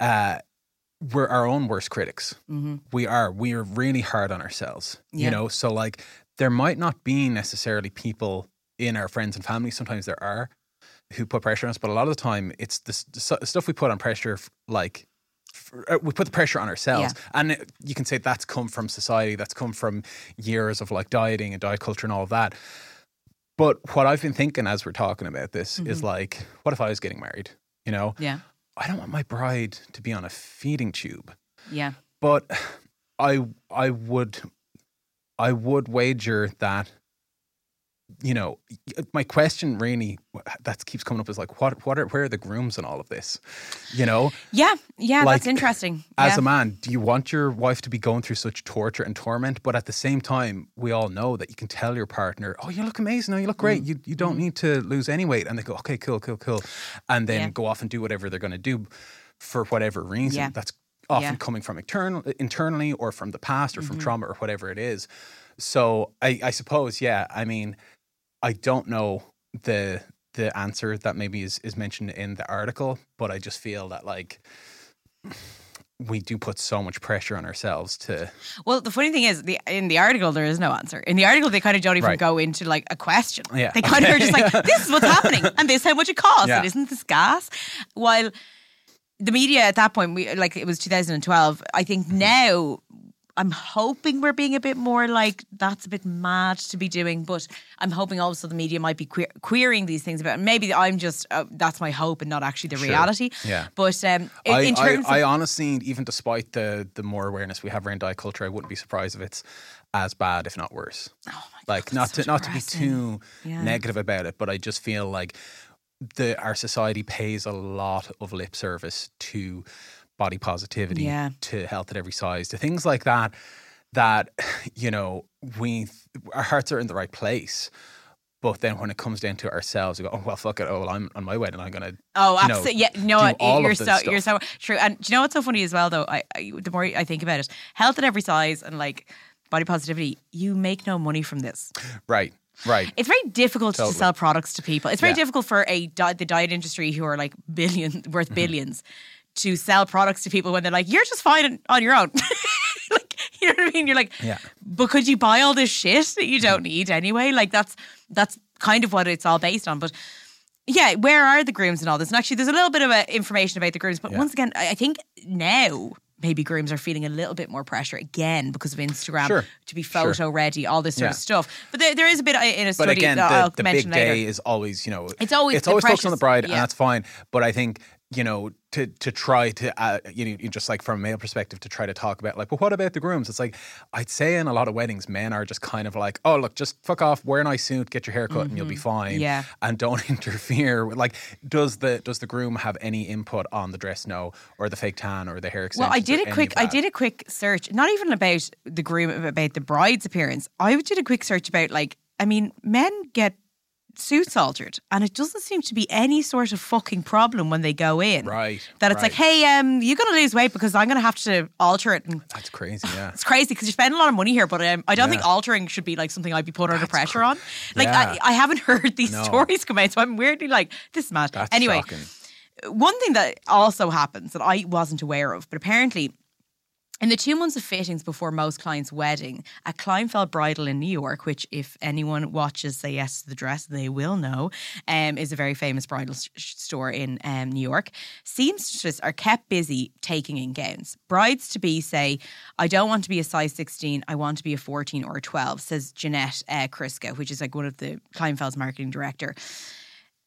H: uh, we're our own worst critics. We are. We are really hard on ourselves.
F: Yeah.
H: You know, so like there might not be necessarily people in our friends and family. Sometimes there are who put pressure on us, but a lot of the time it's the, the stuff we put on pressure, like uh, we put the pressure on ourselves, and you can say that's come from society, that's come from years of like dieting and diet culture and all of that. But what I've been thinking as we're talking about this is mm-hmm. like, what if I was getting married? You know,
F: Yeah,
H: I don't want my bride to be on a feeding tube,
F: yeah,
H: but I I would I would wager that you know, my question really that keeps coming up is like, what, what are, where are the grooms in all of this? You know,
F: Yeah, yeah,
H: Like,
F: that's interesting.
H: as
F: yeah.
H: a man, do you want your wife to be going through such torture and torment? But at the same time, we all know that you can tell your partner, "Oh, you look amazing. Oh, you look
F: Mm.
H: great. You you don't need to lose any weight." And they go, "Okay, cool, cool, cool," and then
F: Yeah.
H: go off and do whatever they're going to do for whatever reason.
F: Yeah.
H: That's often coming from internal, internally or from the past or from
F: Mm-hmm.
H: trauma or whatever it is. So I, I suppose, yeah. I mean, I don't know the the answer that maybe is is mentioned in the article, but I just feel that like we do put so much pressure on ourselves to
F: Well, the funny thing is, the in the article there is no answer. In the article, they kind of don't even
H: Right.
F: go into like a question.
H: Yeah.
F: They kind of are just like, "This is what's happening, and this is how much it costs,
H: Yeah.
F: and isn't this gas?" While the media at that point, we like it was 2012. I think mm-hmm. now. I'm hoping we're being a bit more like that's a bit mad to be doing, but I'm hoping also the media might be queer- querying these things about. Maybe I'm just uh, that's my hope and not actually the
H: Sure.
F: reality.
H: Yeah.
F: But um, in,
H: I,
F: in terms
H: I, I honestly, even despite the the more awareness we have around diet culture, I wouldn't be surprised if it's as bad, if not worse. Oh my like not to
F: so
H: not to be too
F: Yeah.
H: negative about it, but I just feel like the our society pays a lot of lip service to body positivity,
F: Yeah.
H: to health at every size, to things like that. That you know, we our hearts are in the right place. But then when it comes down to ourselves, we go, oh well, fuck it. Oh well, I'm on my way, and I'm gonna.
F: Oh,
H: you know,
F: absolutely. Yeah, no,
H: do all
F: you're so
H: stuff.
F: you're so true. And do you know what's so funny as well, though? I, I the more I think about it, health at every size and like body positivity, you make no money from this.
H: right, right.
F: It's very difficult
H: Totally.
F: to sell products to people. It's very
H: Yeah.
F: difficult for a the diet industry who are like billion worth
H: Mm-hmm.
F: To sell products to people when they're like, you're just fine on your own. like, you know what I mean? You're like,
H: Yeah.
F: but could you buy all this shit that you don't need anyway? Like that's that's kind of what it's all based on. But yeah, where are the grooms and all this? And actually, there's a little bit of information about the grooms. But
H: Yeah.
F: once again, I think now maybe grooms are feeling a little bit more pressure again because of Instagram
H: Sure.
F: to be
H: Sure.
F: photo ready, all this sort
H: Yeah.
F: of stuff. But there, there is a bit uh, in a
H: But
F: study
H: again,
F: that
H: the,
F: I'll
H: the
F: mention
H: big
F: later.
H: day is always, you know,
F: It's always
H: it's always focused on the bride,
F: yeah.
H: and that's fine. But I think you know to to try to uh, you know just like from a male perspective to try to talk about like, well, what about the grooms? It's like I'd say in a lot of weddings, men are just kind of like, oh, look, just fuck off, wear a nice suit, get your hair cut, and you'll be fine.
F: Mm-hmm. Yeah.
H: and don't interfere. with Like, does the does the groom have any input on the dress? No, or the fake tan, or the hair extensions?
F: Well, I did a quick. I did a quick search, not even about the groom, about the bride's appearance. I did a quick search about like, I mean, men get suits altered, and it doesn't seem to be any sort of fucking problem when they go in.
H: Right,
F: That it's like, hey, um, you're gonna lose weight because I'm gonna have to alter it, and
H: That's crazy. Yeah.
F: it's crazy because you spend a lot of money here. But um, I don't think altering should be like something I'd be put under pressure
H: cra-
F: on. Like,
H: Yeah.
F: I, I haven't heard these
H: No.
F: stories come out, so I'm weirdly like, this is mad.
H: That's
F: anyway,
H: shocking.
F: one thing that also happens that I wasn't aware of, but apparently in the two months of fittings before most clients' wedding, at Kleinfeld Bridal in New York, which if anyone watches Say Yes to the Dress, they will know, um, is a very famous bridal s- store in um, New York, seamstresses are kept busy taking in gowns. Brides to be say, I don't want to be a size 16, I want to be a 14 or a 12, says Jeanette uh, Kriska, which is like one of the Kleinfeld's marketing director.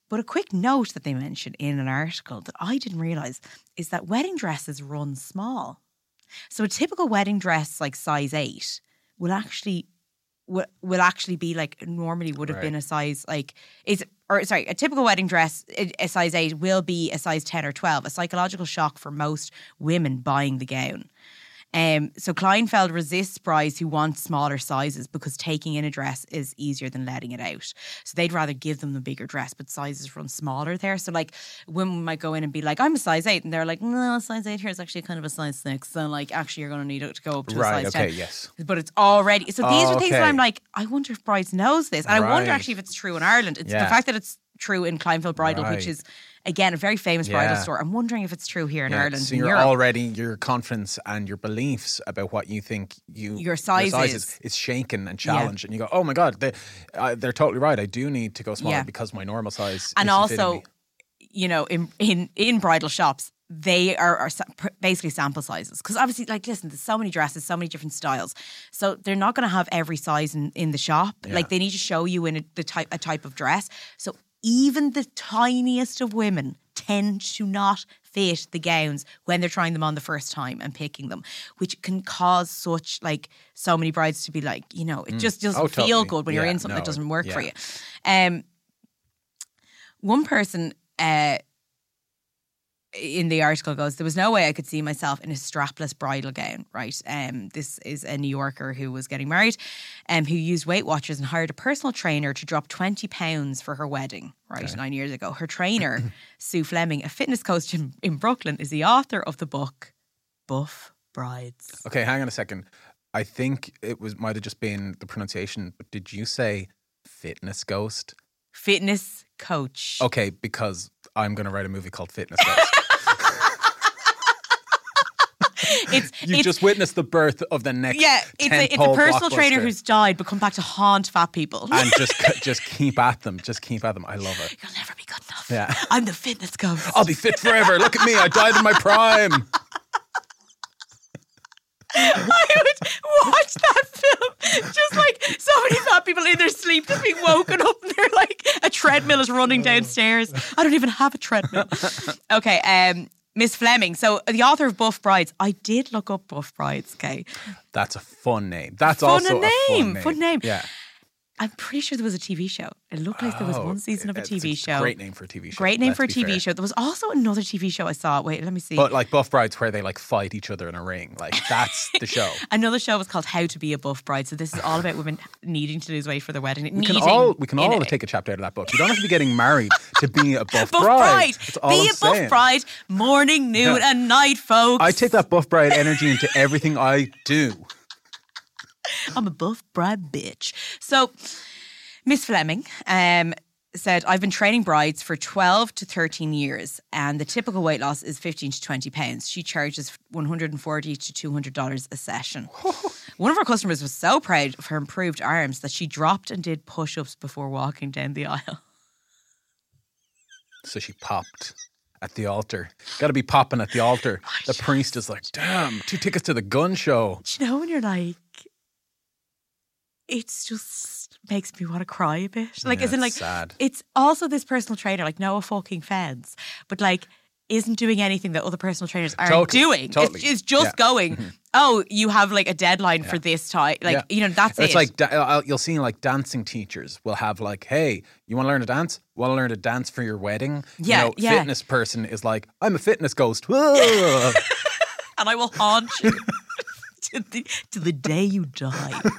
F: But a quick note that they mention in an article that I didn't realize is that wedding dresses run small. So a typical wedding dress like size 8 will actually will, will actually be like normally would have been a size like is or sorry, a typical wedding dress a a size 8 will be a size 10 or 12, a psychological shock for most women buying the gown. Um, so Kleinfeld resists brides who want smaller sizes because taking in a dress is easier than letting it out. So they'd rather give them the bigger dress, but sizes run smaller there. So like women might go in and be like, "I'm a size 8 and they're like, "No, a size eight here is actually kind of a size six. So like, actually, you're going to need it to go up to
H: Right,
F: a size
H: okay,
F: 10.
H: yes.
F: But it's already so. These
H: Oh,
F: are things that. I'm like, I wonder if brides knows this, and I wonder actually if it's true in Ireland. It's the fact that it's true in Kleinfeld Bridal, which is again a very famous bridal store. I'm wondering if it's true here in
H: Yeah,
F: Ireland.
H: So you're
F: Europe.
H: already your confidence and your beliefs about what you think you
F: Your size
H: is,
F: is.
H: is shaken and challenged, and you go, "Oh my god, they, uh, they're totally right. I do need to go smaller
F: Yeah.
H: because my normal size."
F: and also,
H: me."
F: you know, in in in bridal shops, they are, are basically sample sizes because obviously, like, listen, there's so many dresses, so many different styles, so they're not going to have every size in in the shop. Like, they need to show you in a, the type a type of dress. So even the tiniest of women tend to not fit the gowns when they're trying them on the first time and picking them, which can cause such like so many brides to be like, you know, it just doesn't
H: Oh,
F: feel
H: totally.
F: good when you're in something that doesn't work for you. Um, one person uh, in the article goes, there was no way I could see myself in a strapless bridal gown, right? Um, this is a New Yorker who was getting married um, who used Weight Watchers and hired a personal trainer to drop 20 pounds for her wedding, right, nine years ago. Her trainer, Sue Fleming, a fitness coach in, in Brooklyn, is the author of the book Buff Brides.
H: Okay, hang on a second. I think it was might have just been the pronunciation, but did you say fitness ghost?
F: Fitness coach.
H: Okay, because I'm going to write a movie called Fitness Ghost.
F: It's,
H: you
F: it's
H: just witnessed the birth of the next
F: yeah, it's a, it's a personal trainer who's died but come back to haunt fat people.
H: and just just keep at them, just keep at them. I love it.
F: You'll never be good enough.
H: Yeah,
F: I'm the fitness coach.
H: I'll be fit forever. Look at me, I died in my prime.
F: I would watch that film. Just like so many fat people in their sleep, just being woken up and they're like a treadmill is running downstairs. I don't even have a treadmill. Okay, um, Miss Fleming. So the author of Buff Brides. I did look up Buff Brides. Okay,
H: That's a fun name. That's
F: Fun
H: also
F: name,
H: a fun name.
F: fun name.
H: Yeah.
F: I'm pretty sure there was a TV show. It looked like there was one oh, season of a TV show.
H: Great name for a TV show.
F: Great name for a TV
H: fair.
F: show. There was also another TV show I saw. Wait, let me see.
H: But like Buff Brides, where they like fight each other in a ring, like that's the show.
F: Another show was called How to Be a Buff Bride. So this is all about women needing to lose weight for their wedding.
H: We can all we can all
F: it.
H: take a chapter out of that book. You don't have to be getting married to be a buff,
F: Buff
H: bride.
F: bride. Be
H: I'm
F: a buff bride morning, noon,
H: Yeah.
F: and night, folks.
H: I take that buff bride energy into everything I do.
F: I'm a buff bride bitch. So, Miss Fleming um, said, I've been training brides for 12 to 13 years, and the typical weight loss is 15 to 20 pounds. She charges 140 to $200 a session. One of her customers was so proud of her improved arms that she dropped and did push ups before walking down the aisle.
H: So she popped at the altar. Got to be popping at the altar.
F: Oh,
H: The priest is like, "Damn, two tickets to the gun show."
F: Do you know when you're like, it's just makes me want to cry a bit. Like,
H: Yeah,
F: in, like,
H: it's sad.
F: it's also this personal trainer, like Noah fucking fans, but like, isn't doing anything that other personal trainers aren't
H: Totally,
F: doing.
H: totally.
F: It's, it's just
H: Yeah. Mm-hmm.
F: going, oh, you have like a deadline for this time. Like,
H: Yeah.
F: you know, that's
H: it's
F: it.
H: like uh, you'll see like dancing teachers will have like, "Hey, you want to learn to dance? Want to learn to dance for your wedding?"
F: Yeah,
H: you know,
F: yeah.
H: Fitness person is like, "I'm a fitness ghost."
F: And I will haunt you to, the, to the day you die.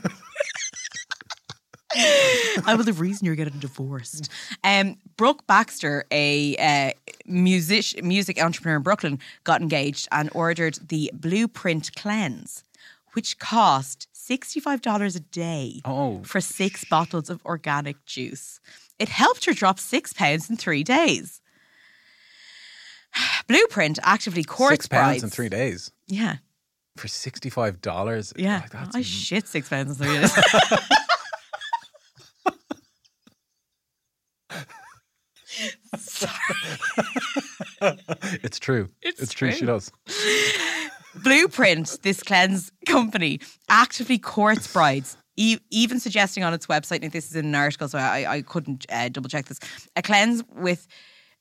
F: I was the reason you're getting divorced. Um, Brooke Baxter, a uh, music music entrepreneur in Brooklyn, got engaged and ordered the Blueprint Cleanse, which cost sixty five dollars a day
H: Oh,
F: for six bottles of organic juice. It helped her drop six pounds in three days. Blueprint actively courts
H: Six pounds
F: brides.
H: in three days
F: Yeah.
H: for sixty-five dollars.
F: Yeah,
H: like, that's
F: I shit six pounds in three days.
H: it's true.
F: It's
H: true. She does.
F: Blueprint, this cleanse company, actively courts brides, e- even suggesting on its website. And this is in an article, so I, I couldn't uh, double check this. A cleanse with,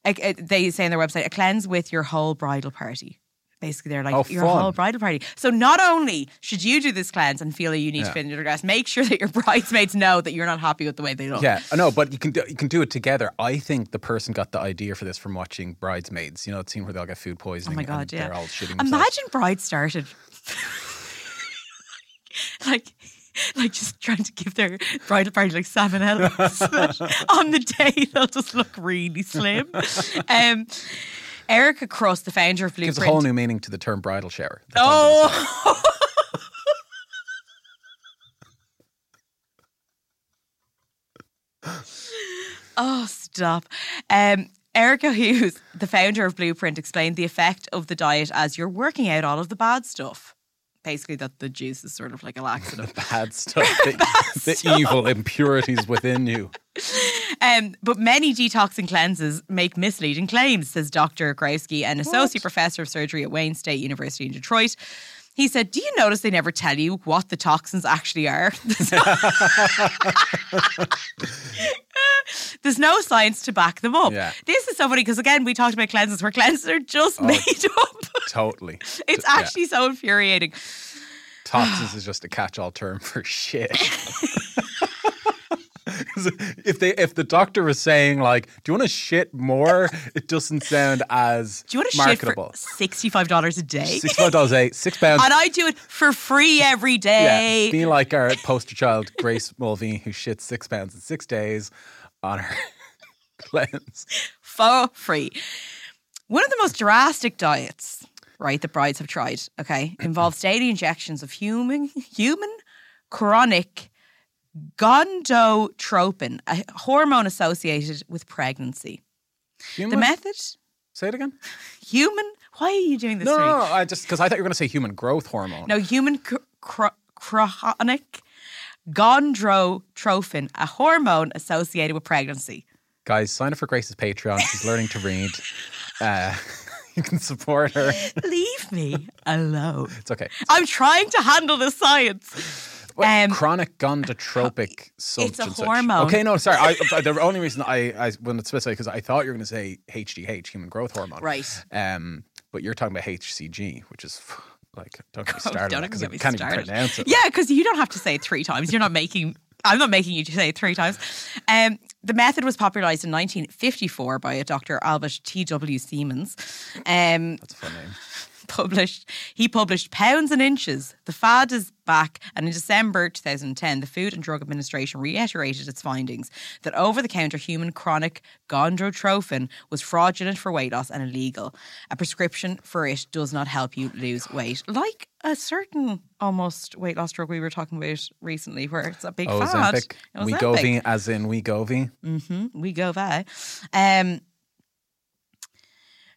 F: a, a- they say on their website, a cleanse with your whole bridal party. Basically, they're like
H: Oh,
F: your
H: fun.
F: whole bridal party. So not only should you do this cleanse and feel that you need to fit into their dress, make sure that your bridesmaids know that you're not happy with the way they look.
H: Yeah, I know, but you can do, you can do it together. I think the person got the idea for this from watching Bridesmaids. You know, the scene where they all get food poisoning.
F: Oh my god,
H: and
F: yeah.
H: They're all shitting themselves.
F: Imagine Bride started like like just trying to give their bridal party like salmonella on the day they'll just look really slim. Um, Erica Cross, the founder of Blueprint, gives
H: a whole new meaning to the term bridal shower. That's all I'm gonna say.
F: oh. oh, stop. Um, Erica Huss, the founder of Blueprint, explained the effect of the diet as you're working out all of the bad stuff. Basically, that the juice is sort of like a laxative.
H: bad stuff, the, the evil impurities within you.
F: Um, but many detoxing cleanses make misleading claims, says Dr. Growski, an associate professor of surgery at Wayne State University in Detroit. He said, Do you notice they never tell you what the toxins actually are? There's no science to back them up.
H: Yeah.
F: This is so funny because again, we talked about cleanses where cleanses are just
H: Oh,
F: made up.
H: Totally.
F: It's
H: Yeah.
F: actually so infuriating.
H: toxins is just a catch-all term for shit. if they if the doctor was saying like, "Do you want to shit more?" It doesn't sound as
F: Do you want to shit
H: marketable.
F: for sixty-five dollars a day?
H: Sixty five five dollars eight, six pounds.
F: and I do it for free every day.
H: Yeah,
F: day.
H: be like our poster child Grace Mulvey, who shits six pounds in six days on her cleanse.
F: for free. One of the most drastic diets, right, that brides have tried, okay, involves daily injections of human human chronic gondotropin, a hormone associated with pregnancy.
H: Human,
F: The method,
H: say it again.
F: human. Why are you doing this?
H: No, no, no. I just because I thought you were going to say human growth hormone.
F: No, human cr- chronic gondrotrophin, a hormone associated with pregnancy.
H: Guys, sign up for Grace's Patreon. She's learning to read. Uh, you can support her.
F: Leave me alone.
H: It's okay.
F: I'm trying to handle the science.
H: What,
F: Um,
H: chronic gondotropic such
F: it's a hormone.
H: Okay, no, sorry. I, I- the only reason I, I when it's specific because I thought you were going to say HGH, human growth hormone.
F: Right.
H: Um, but you're talking about HCG, which is like don't get me
F: Oh,
H: started because
F: get
H: I can't
F: started.
H: even pronounce it.
F: Yeah, because you don't have to say it three times. You're not making. I'm not making you to say it three times. Um, the method was popularized in 1954 by a Dr. Albert T.W. Simeons. Um,
H: That's a fun name.
F: published he published pounds and inches the fad is back and in december 2010 the food and drug administration reiterated its findings that over-the-counter human chronic gondrotrophin was fraudulent for weight loss and illegal a prescription for it does not help you lose weight like a certain almost weight loss drug we were talking about recently where it's a big fad
H: Ozempic. Wegovy, as in Wegovy.
F: hmm We go there. Um,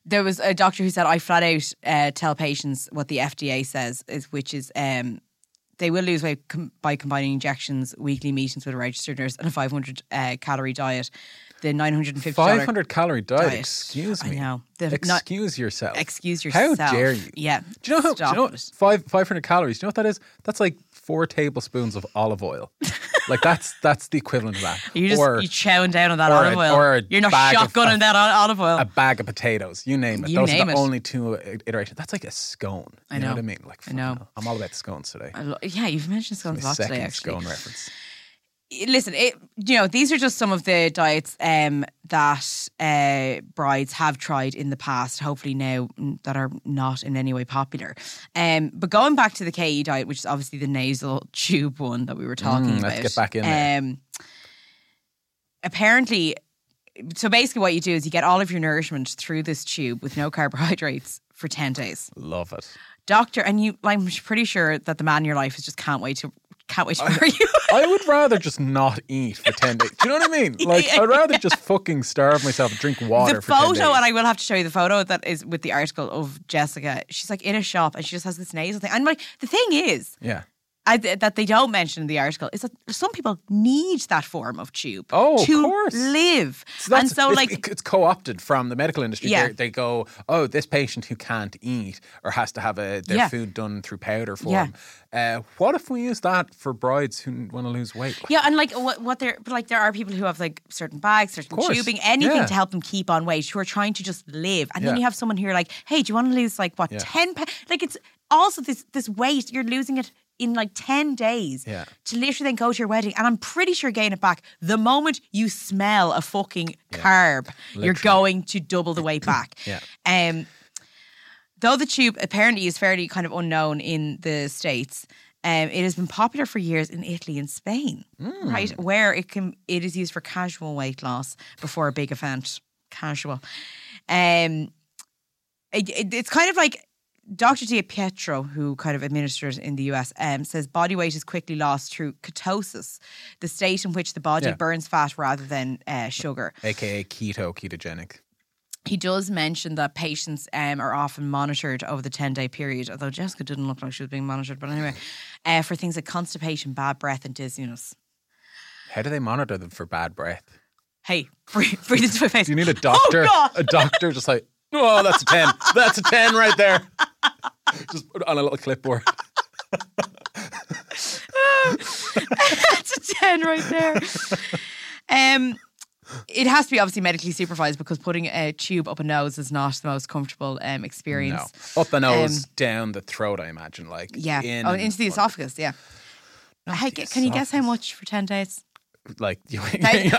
F: there was a doctor who said, "I flat out uh, tell patients what the FDA says, is which is um, they will lose weight com- by combining injections, weekly meetings with a registered nurse, and a 500 uh, calorie diet. The 950
H: Five hundred calorie diet.
F: diet.
H: Excuse
F: I
H: me.
F: know. The- not-
H: Excuse yourself.
F: Excuse
H: How
F: yourself.
H: dare you?
F: Yeah.
H: Do you know how? Do you know five five hundred calories? Do you know what that is? That's like four tablespoons of olive oil. like that's that's the equivalent of that.
F: You just
H: or
F: you chowing down on that
H: or
F: olive oil.
H: or a
F: You're not shotgunning
H: of-
F: that olive oil.
H: a bag of potatoes. You name it.
F: You
H: Those
F: name
H: are the
F: it.
H: only two uh, iterations. That's like a scone.
F: I
H: You know.
F: know.
H: what I mean? Like
F: I know.
H: hell. I'm all about the scones today.
F: Lo- yeah, you've mentioned scones a lot today. Actually,
H: scone reference.
F: Listen, it, you know, these are just some of the diets um, that uh, brides have tried in the past, hopefully now that are not in any way popular. Um, but going back to the KE diet, which is obviously the nasal tube one that we were talking
H: Mm,
F: about.
H: let's get back in there.
F: Um, apparently, so basically what you do is you get all of your nourishment through this tube with no carbohydrates for 10 days.
H: Love it.
F: Doctor, and you, I'm pretty sure that the man in your life is just can't wait to, can't wait to marry you.
H: I would rather just not eat for 10 days. Do you know what I mean? Like, I'd rather just fucking starve myself and drink water
F: the
H: for 10
F: photo, and I will have to show you the photo that is with the article of Jessica. She's like in a shop and she just has this nasal thing. And like the thing is,
H: yeah.
F: I, that they don't mention in the article is that some people need that form of tube
H: Oh,
F: to
H: course.
F: live.
H: So
F: and so,
H: it's,
F: like,
H: it's co-opted from the medical industry.
F: Yeah.
H: They, they go, oh, this patient who can't eat or has to have a, their
F: Yeah.
H: food done through powder form.
F: Yeah.
H: Uh, what if we use that for brides who want to lose weight?
F: yeah, and like what, what there, but like there are people who have like certain bags, certain tubing, anything
H: Yeah.
F: to help them keep on weight, who are trying to just live. And then you have someone who are like, hey, do you want to lose like what
H: Yeah.
F: ten? Pa-? Like it's also this this weight you're losing it in like ten days.
H: Yeah.
F: To literally then go to your wedding, and I'm pretty sure gain it back the moment you smell a fucking carb. You're going to double the weight back.
H: Yeah.
F: Um, though the tube apparently is fairly kind of unknown in the states. Um, it has been popular for years in Italy and Spain,
H: Hmm.
F: right? Where it can it is used for casual weight loss before a big event. Casual. Um, it, it- it's kind of like Dr. Di Pietro, who kind of administers in the US, um, says body weight is quickly lost through ketosis, the state in which the body
H: Yeah.
F: burns fat rather than uh, sugar.
H: AKA keto, ketogenic.
F: He does mention that patients um, are often monitored over the 10 day period, although Jessica didn't look like she was being monitored. But anyway, uh, for things like constipation, bad breath, and dizziness.
H: How do they monitor them for bad breath?
F: Hey, breathe, breathe into my face.
H: Do you need a doctor?
F: Oh,
H: a doctor just like, oh, that's a 10. That's a 10 right there. Just put it on a little clipboard.
F: That's a 10 right there. Um, it has to be obviously medically supervised because putting a tube up a nose is not the most comfortable um,
H: No,
F: experience.
H: up the nose,
F: Um,
H: down the throat. I imagine, like
F: Yeah.
H: in
F: oh, into the
H: up.
F: esophagus. Yeah. Hey,
H: the
F: can you guess how much for ten days?
H: Like you,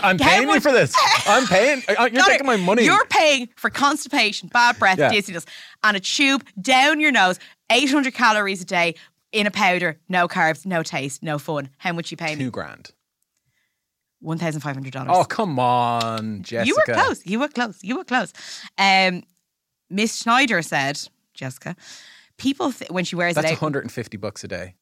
H: I'm paying you for this. I'm paying. uh, You're taking my money.
F: You're paying for constipation, bad breath,
H: Yeah.
F: dizziness, and a tube down your nose, 800 calories a day in a powder, no carbs, no taste, no fun. How much you pay me?
H: two grand.
F: $1,500.
H: Oh come on, Jessica.
F: You were close. You were close. You were close. Um, Miss Schneider said, Jessica, people th- when she wears
H: That's
F: it out,
H: 150 bucks a day.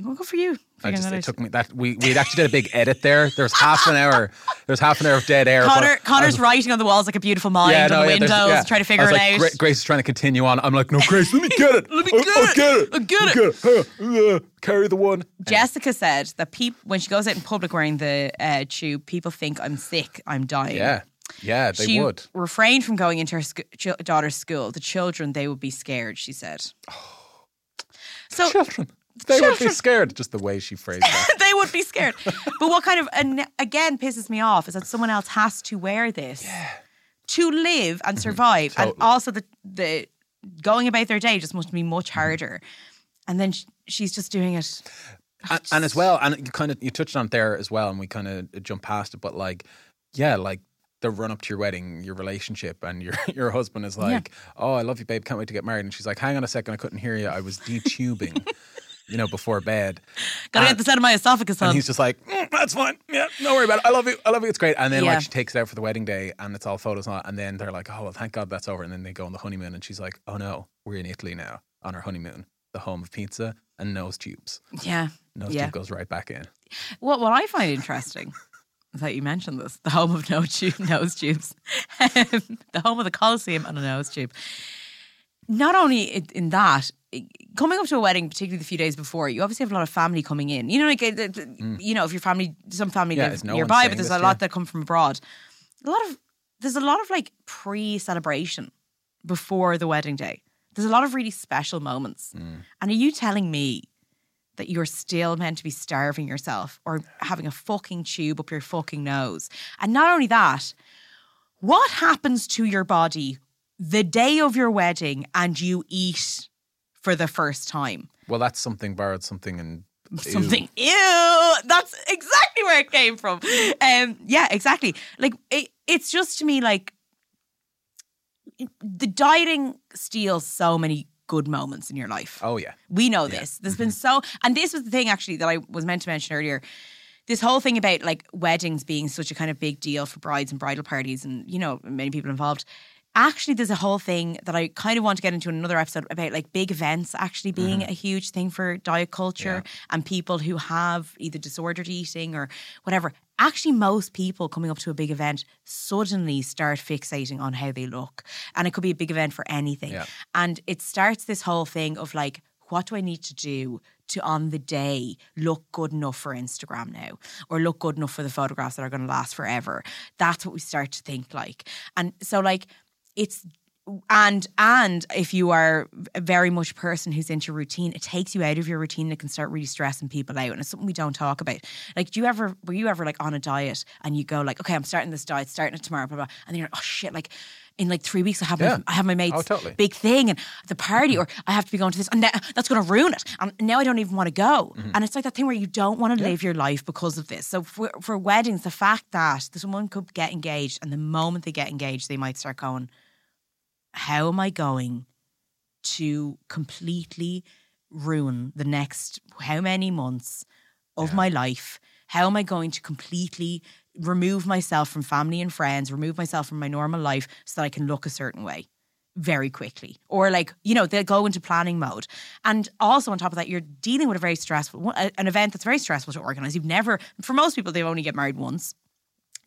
F: Well, good for you.
H: I just it
F: out.
H: took me that we we actually did a big edit there. There was half an hour. There was half an hour of dead air. Conor,
F: Conor's
H: was-
F: writing on the walls like a beautiful mind on the
H: yeah,
F: windows,
H: yeah.
F: trying to
H: I
F: figure
H: was
F: it
H: like,
F: out.
H: Gra- Grace is trying to continue on. I'm like, no, Grace, let me get it.
F: Let me
H: I'll-
F: get
H: I'll
F: it.
H: get it.
F: I'll get it.
H: Uh, carry the one.
F: Jessica said that peop- when she goes out in public wearing the uh, tube, people think I'm sick, I'm dying.
H: Yeah, yeah, they
F: she
H: would.
F: refrained from going into her sc- ch- daughter's school. The children, they would be scared, she said. So
H: Children, they would be scared. Just the way she phrased it.
F: they would be scared. but what kind of, and again, pisses me off is that someone else has to wear this to live and survive. And
H: Mm-hmm. Totally.
F: also, the, the going about their day just must be much
H: Mm-hmm.
F: harder. And then sh- she's just doing it.
H: and, and as well, and you kind of you touched on it there as well, and we kind of jumped past it. But like, yeah, like the run up to your wedding, your relationship, and your your husband is like, "Oh, I love you, babe. Can't wait to get married." And she's like, "Hang on a second, I couldn't hear you. I was detubing." You know, before bed.
F: Gotta
H: And-
F: get this out of my esophagus,
H: And he's just like, "Mm, that's fine. Yeah, don't worry about it. I love you. I love you. It's great. And then
F: Yeah.
H: like she takes it out for the wedding day and it's all photos all. And then they're like, oh, well, thank God that's over. And then they go on the honeymoon and she's like, oh no, we're in Italy now on our honeymoon, the home of pizza and nose tubes.
F: yeah.
H: Nose
F: yeah.
H: tube goes right back in.
F: What what I find interesting is that you mentioned this, the home of no tube, nose tubes, the home of the Colosseum and a nose tube. Not only in, that, coming up to a wedding, particularly the few days before, you obviously have a lot of family coming in. You know, like uh, the- you know, if your family, some family
H: Mm. Yeah,
F: live
H: is no
F: nearby, but there's
H: this,
F: a lot
H: yeah.
F: that come from abroad. A lot of there's a lot of like pre-celebration before the wedding day. There's a lot of really special moments.
H: Mm.
F: And are you telling me that you're still meant to be starving yourself or having a fucking tube up your fucking nose? And not only that, what happens to your body the day of your wedding and you eat for the first time?
H: Well, that's something borrowed something and
F: Something, ew, that's exactly where it came from. Um, yeah, exactly. Like, it, it's just to me like the dieting steals so many good moments in your life.
H: Oh yeah.
F: We know this. There's been so, and this was the thing actually that I was meant to mention earlier. This whole thing about like weddings being such a kind of big deal for brides and bridal parties, and you know, many people involved. Actually, there's a whole thing that I kind of want to get into in another episode about like big events actually being mm-hmm. a huge thing for diet culture and people who have either disordered eating or whatever. Actually, most people coming up to a big event suddenly start fixating on how they look. And it could be a big event for anything.
H: Yeah.
F: And it starts this whole thing of like, what do I need to do to on the day look good enough for Instagram now or look good enough for the photographs that are going to last forever? That's what we start to think like. And so, like, it's and and if you are a very much a person who's into routine, it takes you out of your routine. and It can start really stressing people out, and it's something we don't talk about. Like, do you ever were you ever like on a diet and you go like, okay, I'm starting this diet, starting it tomorrow, blah blah, and then you're like, oh shit, like. In like three weeks, I have
H: Yeah.
F: my I have my mate's
H: Oh, totally.
F: big thing and the party, or I have to be going to this, and that's going to ruin it. And now I don't even want to go.
H: Mm-hmm.
F: And it's like that thing where you don't want to live your life because of this. So for for weddings, the fact that someone could get engaged, and the moment they get engaged, they might start going, how am I going to completely ruin the next how many months of my life? How am I going to completely remove myself from family and friends, remove myself from my normal life so that I can look a certain way? Very quickly, or like you know, they'll go into planning mode, and also on top of that, you're dealing with a very stressful an event that's very stressful to organize. You've never, for most people, they only get married once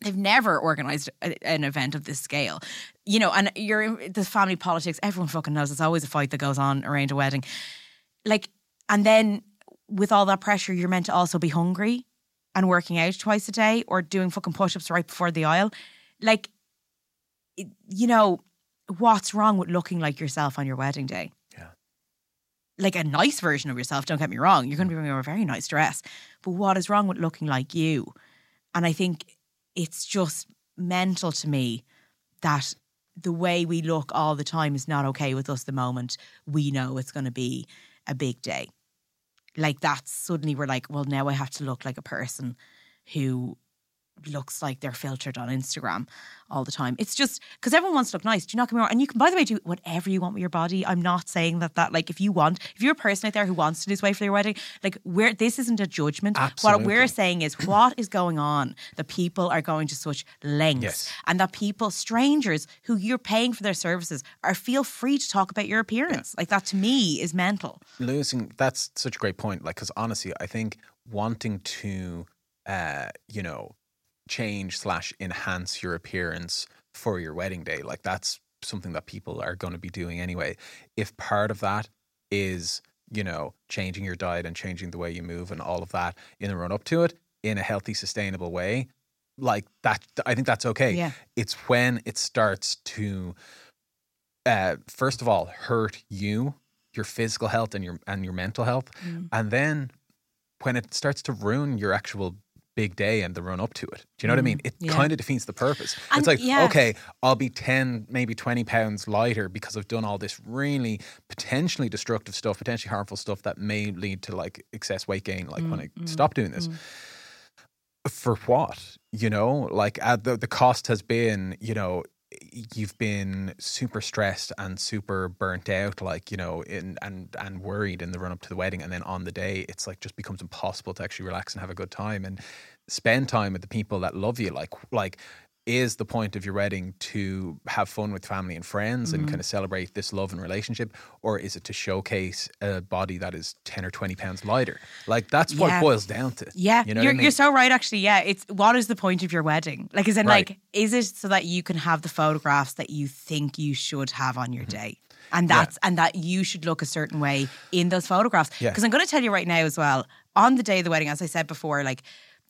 F: they've never organized a, an event of this scale. You know and you're the family politics everyone fucking knows there's always a fight that goes on around a wedding. Like and then with all that pressure you're meant to also be hungry and working out twice a day or doing fucking push-ups right before the aisle. Like it- you know what's wrong with looking like yourself on your wedding day?
H: Yeah.
F: like a nice version of yourself don't get me wrong. You're going to mm. be wearing a very nice dress. But what is wrong with looking like you? And I think it's just mental to me that the way we look all the time is not okay with us the moment we know it's going to be a big day. Like that, suddenly we're like, well, now I have to look like a person who looks like they're filtered on Instagram all the time. It's just because everyone wants to look nice. Do you not come around? And you can, by the way, do whatever you want with your body. I'm not saying that that like if you want, if you're a person out there who wants to lose weight for your wedding, like we're this isn't a judgment.
H: Absolutely.
F: What we're saying is what is going on that people are going to such lengths
H: Yes.
F: and that people, strangers who you're paying for their services, are feel free to talk about your appearance. Like that to me is mental.
H: losing that's such a great point like because honestly i think wanting to uh you know change slash enhance your appearance for your wedding day like that's something that people are going to be doing anyway if part of that is you know changing your diet and changing the way you move and all of that in the run up to it in a healthy sustainable way like that i think that's okay
F: Yeah.
H: it's when it starts to uh, first of all hurt you your physical health and your and your mental health
F: Mm.
H: and then when it starts to ruin your actual big day and the run up to it do you know what i mean it
F: Mm. yeah.
H: kind of defeats the purpose
F: And
H: it's like
F: yeah.
H: okay i'll be 10 maybe 20 pounds lighter because i've done all this really potentially destructive stuff potentially harmful stuff that may lead to like excess weight gain like when i
F: Mm,
H: stop doing this for what you know like uh, the the cost has been you know you've been super stressed and super burnt out like you know in and and worried in the run up to the wedding and then on the day it's like just becomes impossible to actually relax and have a good time and spend time with the people that love you like like is the point of your wedding to have fun with family and friends
F: Mm-hmm.
H: and kind of celebrate this love and relationship or is it to showcase a body that is 10 or 20 pounds lighter like that's what
F: Yeah.
H: it boils down to
F: Yeah,
H: you know
F: you're,
H: I mean?
F: you're so right. Actually, yeah. It's what is the point of your wedding? Like, is it
H: Right.
F: like, is it so that you can have the photographs that you think you should have on your
H: Mm-hmm.
F: day, and that's and that you should look a certain way in those photographs?
H: Yeah.
F: Because I'm going to tell you right now as well. On the day of the wedding, as I said before, like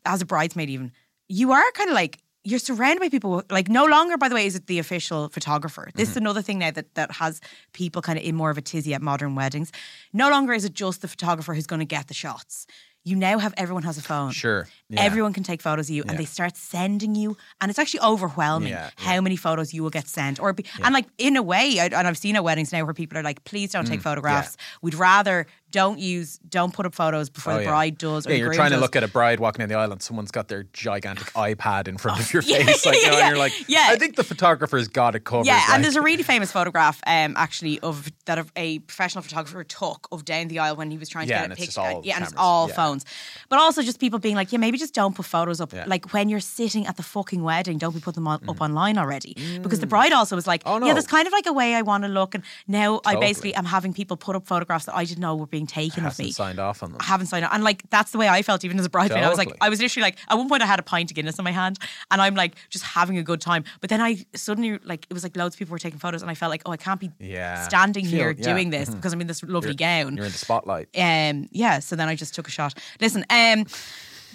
F: as a bridesmaid, even you are kind of like. You're surrounded by people. Like no longer, by the way, is it the official photographer. This
H: Mm-hmm.
F: is another thing now that that has people kind of in more of a tizzy at modern weddings. No longer is it just the photographer who's going to get the shots. You now have everyone has a phone.
H: Sure. Yeah.
F: Everyone can take photos of you,
H: Yeah.
F: and they start sending you, and it's actually overwhelming
H: Yeah,
F: how many photos you will get sent. Or be, and like in a way, I, and I've seen at weddings now where people are like, "Please don't
H: Mm,
F: take photographs. We'd rather don't use, don't put up photos before
H: Oh,
F: the
H: yeah.
F: bride does." Or
H: Yeah, you're trying to look at a bride walking down the aisle and someone's got their gigantic iPad in front of your
F: yeah,
H: face. Like,
F: yeah,
H: and you're like,
F: yeah.
H: I think the photographer's got it covered.
F: Yeah,
H: like-
F: and there's a really famous photograph, um, actually, of that of a professional photographer took of down the aisle when he was trying to get a picture.
H: all
F: yeah, and it's all
H: Yeah.
F: phones. But also just people being like, yeah, maybe just don't put photos up.
H: Yeah.
F: Like when you're sitting at the fucking wedding, don't be putting them on, up online already. Because the bride also was like,
H: Mm. Oh, no.
F: yeah, there's kind of like a way I want to look, and now I
H: Totally.
F: basically am having people put up photographs that I didn't know were being taken of me.
H: signed off on them.
F: I haven't signed off, And like that's the way I felt even as a bridesmaid. I was like, I was literally like, at one point I had a pint of Guinness in my hand and I'm like just having a good time. But then I suddenly like it was like loads of people were taking photos and I felt like, oh, I can't be
H: Yeah.
F: standing
H: Feel-
F: here
H: yeah.
F: doing this
H: Mhm.
F: because I'm in this lovely
H: You're-
F: gown.
H: You're in the spotlight.
F: Um yeah, so then I just took a shot. Listen, um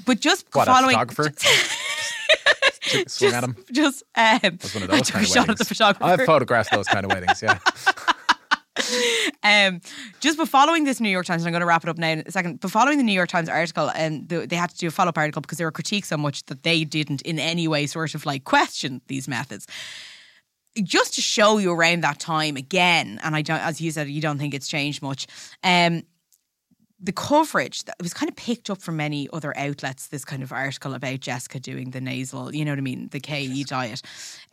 F: but just
H: What,
F: following
H: photographer? Took- Swing at him.
F: just um
H: That's one of
F: I
H: those
F: took
H: kind
F: a
H: of
F: shot at the photographer.
H: I've photographed those kind of weddings, yeah.
F: Um, just but following this New York Times, and I'm going to wrap it up now in a second. But following the New York Times article, and the, they had to do a follow up article because they were critiqued so much that they didn't in any way sort of like question these methods. Just to show you around that time again, and I don't, as you said, you don't think it's changed much. Um, the coverage that it was kind of picked up from many other outlets. This kind of article about Jessica doing the nasal, you know what I mean, the KE diet.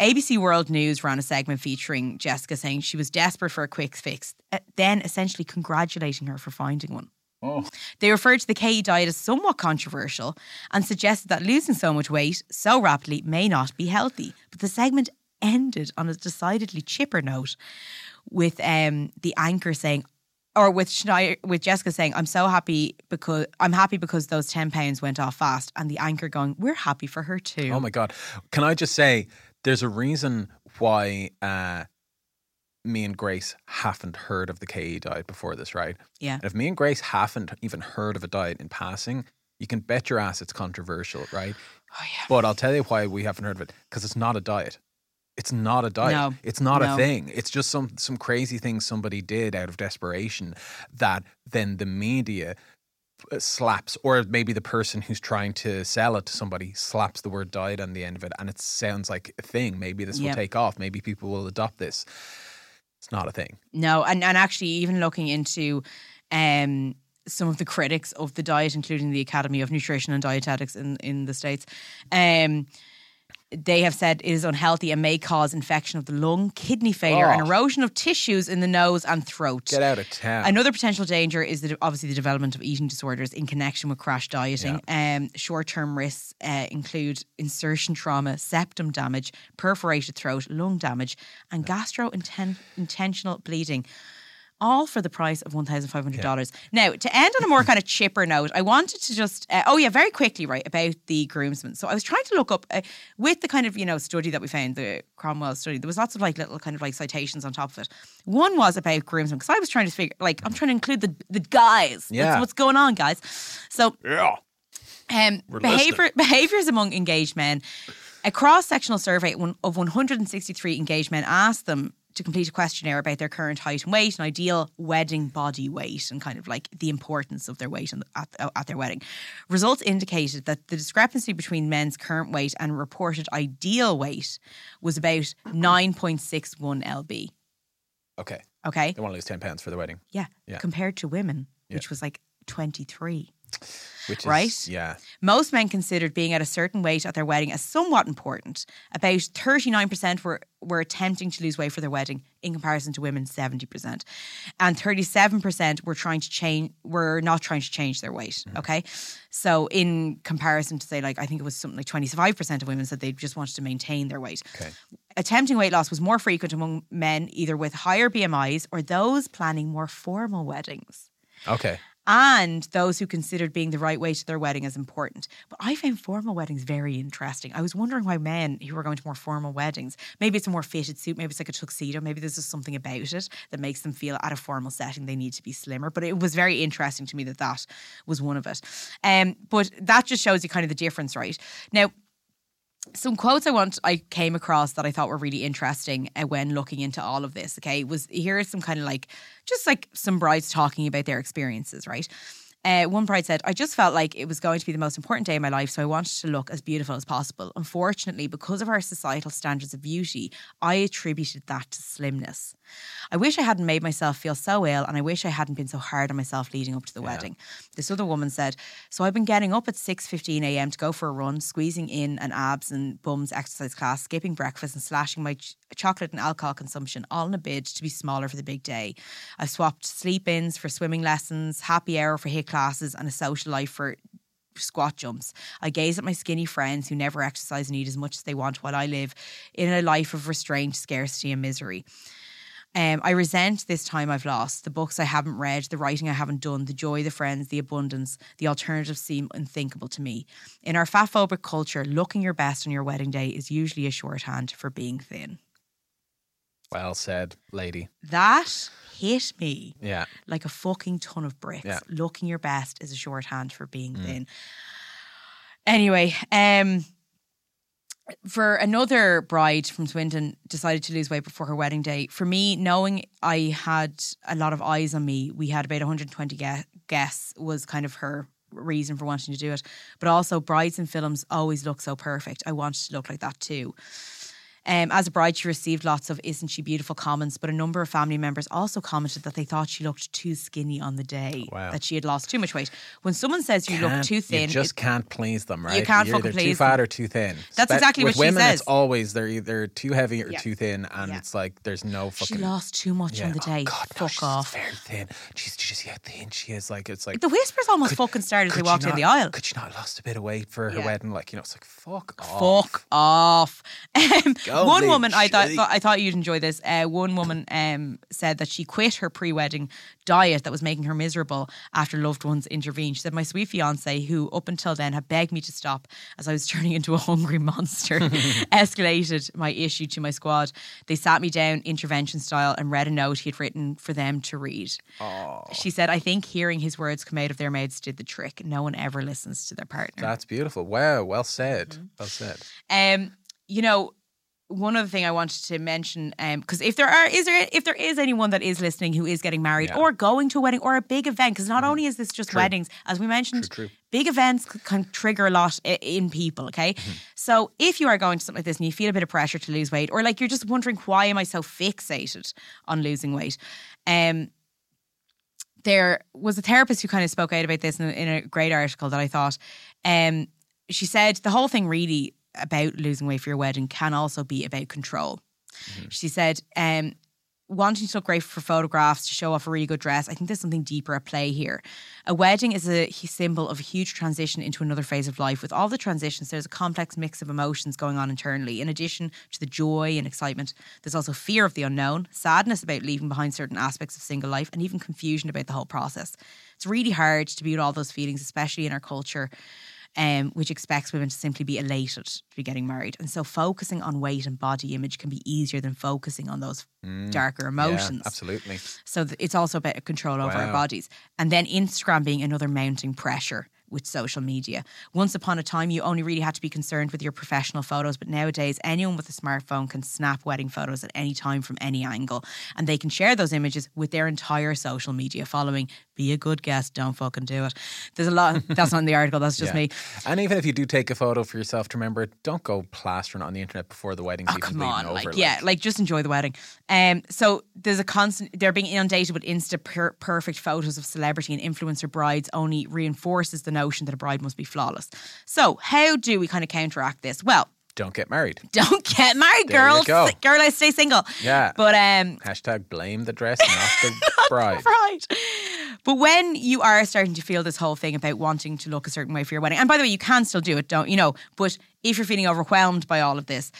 F: ABC World News ran a segment featuring Jessica saying she was desperate for a quick fix, uh, then essentially congratulating her for finding one. Oh. They referred to the KE diet as somewhat controversial and suggested that losing so much weight so rapidly may not be healthy. But the segment ended on a decidedly chipper note with um, the anchor saying, or with Schneider, with Jessica saying, "I'm so happy because I'm happy because those ten pounds went off fast," and the anchor going, "We're happy for her too."
H: Oh my god! Can I just say, there's a reason why uh, me and Grace haven't heard of the KE diet before this, right?
F: Yeah.
H: And if me and Grace haven't even heard of a diet in passing, you can bet your ass it's controversial, right?
F: Oh yeah.
H: But I'll tell you why we haven't heard of it because it's not a diet. It's not a diet.
F: No.
H: It's not
F: No.
H: a thing. It's just some some crazy thing somebody did out of desperation that then the media uh, slaps, or maybe the person who's trying to sell it to somebody slaps the word diet on the end of it, and it sounds like a thing. Maybe this
F: Yep.
H: will take off. Maybe people will adopt this. It's not a thing.
F: No, and, and actually, even looking into um, some of the critics of the diet, including the Academy of Nutrition and Dietetics in, in the States, um, they have said it is unhealthy and may cause infection of the lung, kidney failure, and
H: Oh.
F: erosion of tissues in the nose and throat.
H: Get out of town.
F: Another potential danger is that obviously the development of eating disorders in connection with crash dieting. Um, short-term risks uh, include insertion trauma, septum damage, perforated throat, lung damage, and gastro-intestinal bleeding. All for the price of one thousand five hundred dollars. Now, to end on a more kind of chipper note, I wanted to just uh, oh yeah, very quickly right about the groomsmen. So I was trying to look up uh, with the kind of you know study that we found, the Cromwell study. There was lots of like little kind of like citations on top of it. One was about groomsmen because I was trying to figure like I'm trying to include the the guys.
H: Yeah.
F: What's, what's going on, guys? So
H: yeah.
F: um,
H: We're
F: behavior behaviors among engaged men. A cross-sectional survey of 163 engaged men asked them to complete a questionnaire about their current height and weight and ideal wedding body weight and kind of like the importance of their weight the, at, at their wedding. Results indicated that the discrepancy between men's current weight and reported ideal weight was about 9.61 lb.
H: Okay.
F: Okay.
H: They want to lose 10 pounds for the wedding.
F: Yeah.
H: Yeah.
F: Compared to women,
H: Yeah.
F: which was like 23.
H: Which is,
F: Right?
H: Yeah.
F: Most men considered being at a certain weight at their wedding as somewhat important. About 39% were, were attempting to lose weight for their wedding, in comparison to women, 70%. And 37% were trying to change were not trying to change their weight. Mm-hmm. Okay. So in comparison to say like I think it was something like 25% of women said they just wanted to maintain their weight.
H: Okay.
F: Attempting weight loss was more frequent among men either with higher BMIs or those planning more formal weddings
H: Okay.
F: And those who considered being the right way to their wedding as important. But I found formal weddings very interesting. I was wondering why men who were going to more formal weddings, maybe it's a more fitted suit, maybe it's like a tuxedo, maybe there's just something about it that makes them feel at a formal setting they need to be slimmer. But it was very interesting to me that that was one of it. Um, but that just shows you kind of the difference, right? Now, some quotes I want I came across that I thought were really interesting uh, when looking into all of this. Okay, was here are some kind of like just like some brides talking about their experiences, right? Uh, one bride said, I just felt like it was going to be the most important day of my life, so I wanted to look as beautiful as possible. Unfortunately, because of our societal standards of beauty, I attributed that to slimness. I wish I hadn't made myself feel so ill, and I wish I hadn't been so hard on myself leading up to the wedding. This other woman said, So I've been getting up at 6.15 a.m. to go for a run, squeezing in an abs and bums exercise class, skipping breakfast and slashing my ch- chocolate and alcohol consumption, all in a bid to be smaller for the big day. I've swapped sleep-ins for swimming lessons, happy hour for HIIT classes, and a social life for squat jumps. I gaze at my skinny friends who never exercise and eat as much as they want while I live in a life of restraint, scarcity, and misery. Um, I resent this time I've lost, the books I haven't read, the writing I haven't done, the joy, the friends, the abundance, the alternatives seem unthinkable to me. In our fatphobic culture, looking your best on your wedding day is usually a shorthand for being thin.
H: Well said, lady.
F: That hit me
H: Yeah.
F: like a fucking ton of bricks.
H: Yeah.
F: Looking your best is a shorthand for being
H: Mm.
F: thin. Anyway, um, for another bride from Swindon decided to lose weight before her wedding day. For me, knowing I had a lot of eyes on me, we had about 120 gue- guests was kind of her reason for wanting to do it. But also, brides in films always look so perfect. I wanted to look like that too. Um, as a bride, she received lots of "Isn't she beautiful?" comments, but a number of family members also commented that they thought she looked too skinny on the day,
H: Wow.
F: that she had lost too much weight. When someone says you look
H: Can't-
F: too thin,
H: You just
F: it-
H: can't please them, right?
F: You can't
H: You're
F: fucking
H: either too
F: please
H: fat
F: them.
H: or too thin.
F: That's
H: Spe-
F: exactly what she
H: women,
F: says.
H: it's always they're either too heavy or
F: Yeah.
H: too thin, and
F: Yeah.
H: it's like there's no fucking.
F: she lost too much on
H: Yeah.
F: the
H: Oh,
F: day.
H: God, no,
F: Fuck off.
H: Very thin. She's just how thin she is. Like it's like
F: The whispers almost
H: could-
F: fucking started as they walked down
H: not-
F: the aisle.
H: Could she not have lost a bit of weight for her wedding? Like you know, it's like fuck off.
F: Fuck off. Um, one
H: Lee,
F: woman, I thought, thought I thought you'd enjoy this. Uh, one woman um, said that she quit her pre-wedding diet that was making her miserable after loved ones intervened. She said, "My sweet fiance, who up until then had begged me to stop as I was turning into a hungry monster, escalated my issue to my squad. They sat me down intervention style and read a note he had written for them to read. She said, "I think hearing his words come out of their mouths did the trick. No one ever listens to their partner."
H: That's beautiful. Wow, well said.
F: Mm-hmm.
H: Well said.
F: Um, you know, one other thing I wanted to mention, because if there are, is there, if there is anyone that is listening who is getting married
H: Yeah. Mm-hmm.
F: or going to a wedding or a big event, because not only is this just weddings, as we mentioned,
H: True, true.
F: big events can trigger a lot in people. Okay, so if you are going to something like this and you feel a bit of pressure to lose weight, or like you're just wondering why am I so fixated on losing weight, um, there was a therapist who kind of spoke out about this in a, in a great article that I thought. Um, she said the whole thing really about losing weight for your wedding can also be about control. She said, um, wanting to look great for photographs to show off a really good dress. I think there's something deeper at play here. A wedding is a symbol of a huge transition into another phase of life. With all the transitions, there's a complex mix of emotions going on internally. In addition to the joy and excitement, there's also fear of the unknown, sadness about leaving behind certain aspects of single life, and even confusion about the whole process. It's really hard to be with all those feelings, especially in our culture. Um, which expects women to simply be elated to be getting married. And so focusing on weight and body image can be easier than focusing on those darker emotions.
H: Yeah, absolutely.
F: So it's also about control over our bodies. And then Instagram being another mounting pressure with social media. Once upon a time, you only really had to be concerned with your professional photos, but nowadays, anyone with a smartphone can snap wedding photos at any time from any angle. And they can share those images with their entire social media following. Be a good guest, don't fucking do it. There's a lot, that's not in the article, that's just
H: Yeah.
F: me.
H: And even if you do take a photo for yourself, to remember, don't go plastering on the internet before the wedding's
F: Oh,
H: even
F: come on.
H: over.
F: Like, yeah, like just enjoy the wedding. Um, so there's a constant, they're being inundated with insta per- perfect photos of celebrity and influencer brides only reinforces the notion that a bride must be flawless. So, how do we kind of counteract this? Well,
H: don't get married.
F: don't get married, girls. Girl, I stay single.
H: Yeah.
F: But um,
H: Hashtag blame the dress, not the bride.
F: right. But when you are starting to feel this whole thing about wanting to look a certain way for your wedding, and by the way, you can still do it, don't you know? But if you're feeling overwhelmed by all of this,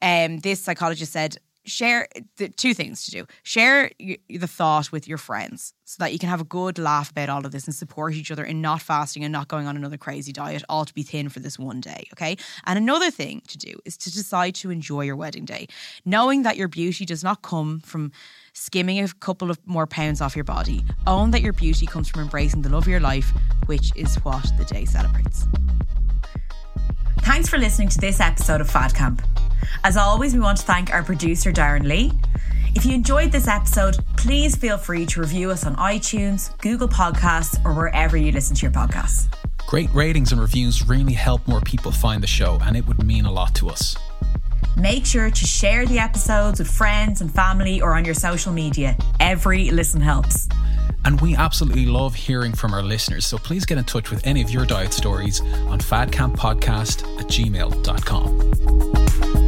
F: um, this psychologist said share the two things to do: share y- the thought with your friends so that you can have a good laugh about all of this and support each other in not fasting and not going on another crazy diet, all to be thin for this one day. Okay. And another thing to do is to decide to enjoy your wedding day, knowing that your beauty does not come from skimming a couple of more pounds off your body. Own that your beauty comes from embracing the love of your life, which is what the day celebrates. Thanks for listening to this episode of Fad Camp. As always, we want to thank our producer, Darren Lee. If you enjoyed this episode, please feel free to review us on iTunes, Google Podcasts, or wherever you listen to your podcasts.
J: Great ratings and reviews really help more people find the show, and it would mean a lot to us.
F: Make sure to share the episodes with friends and family or on your social media. Every listen helps.
J: And we absolutely love hearing from our listeners, so please get in touch with any of your diet stories on fadcamppodcast at gmail.com.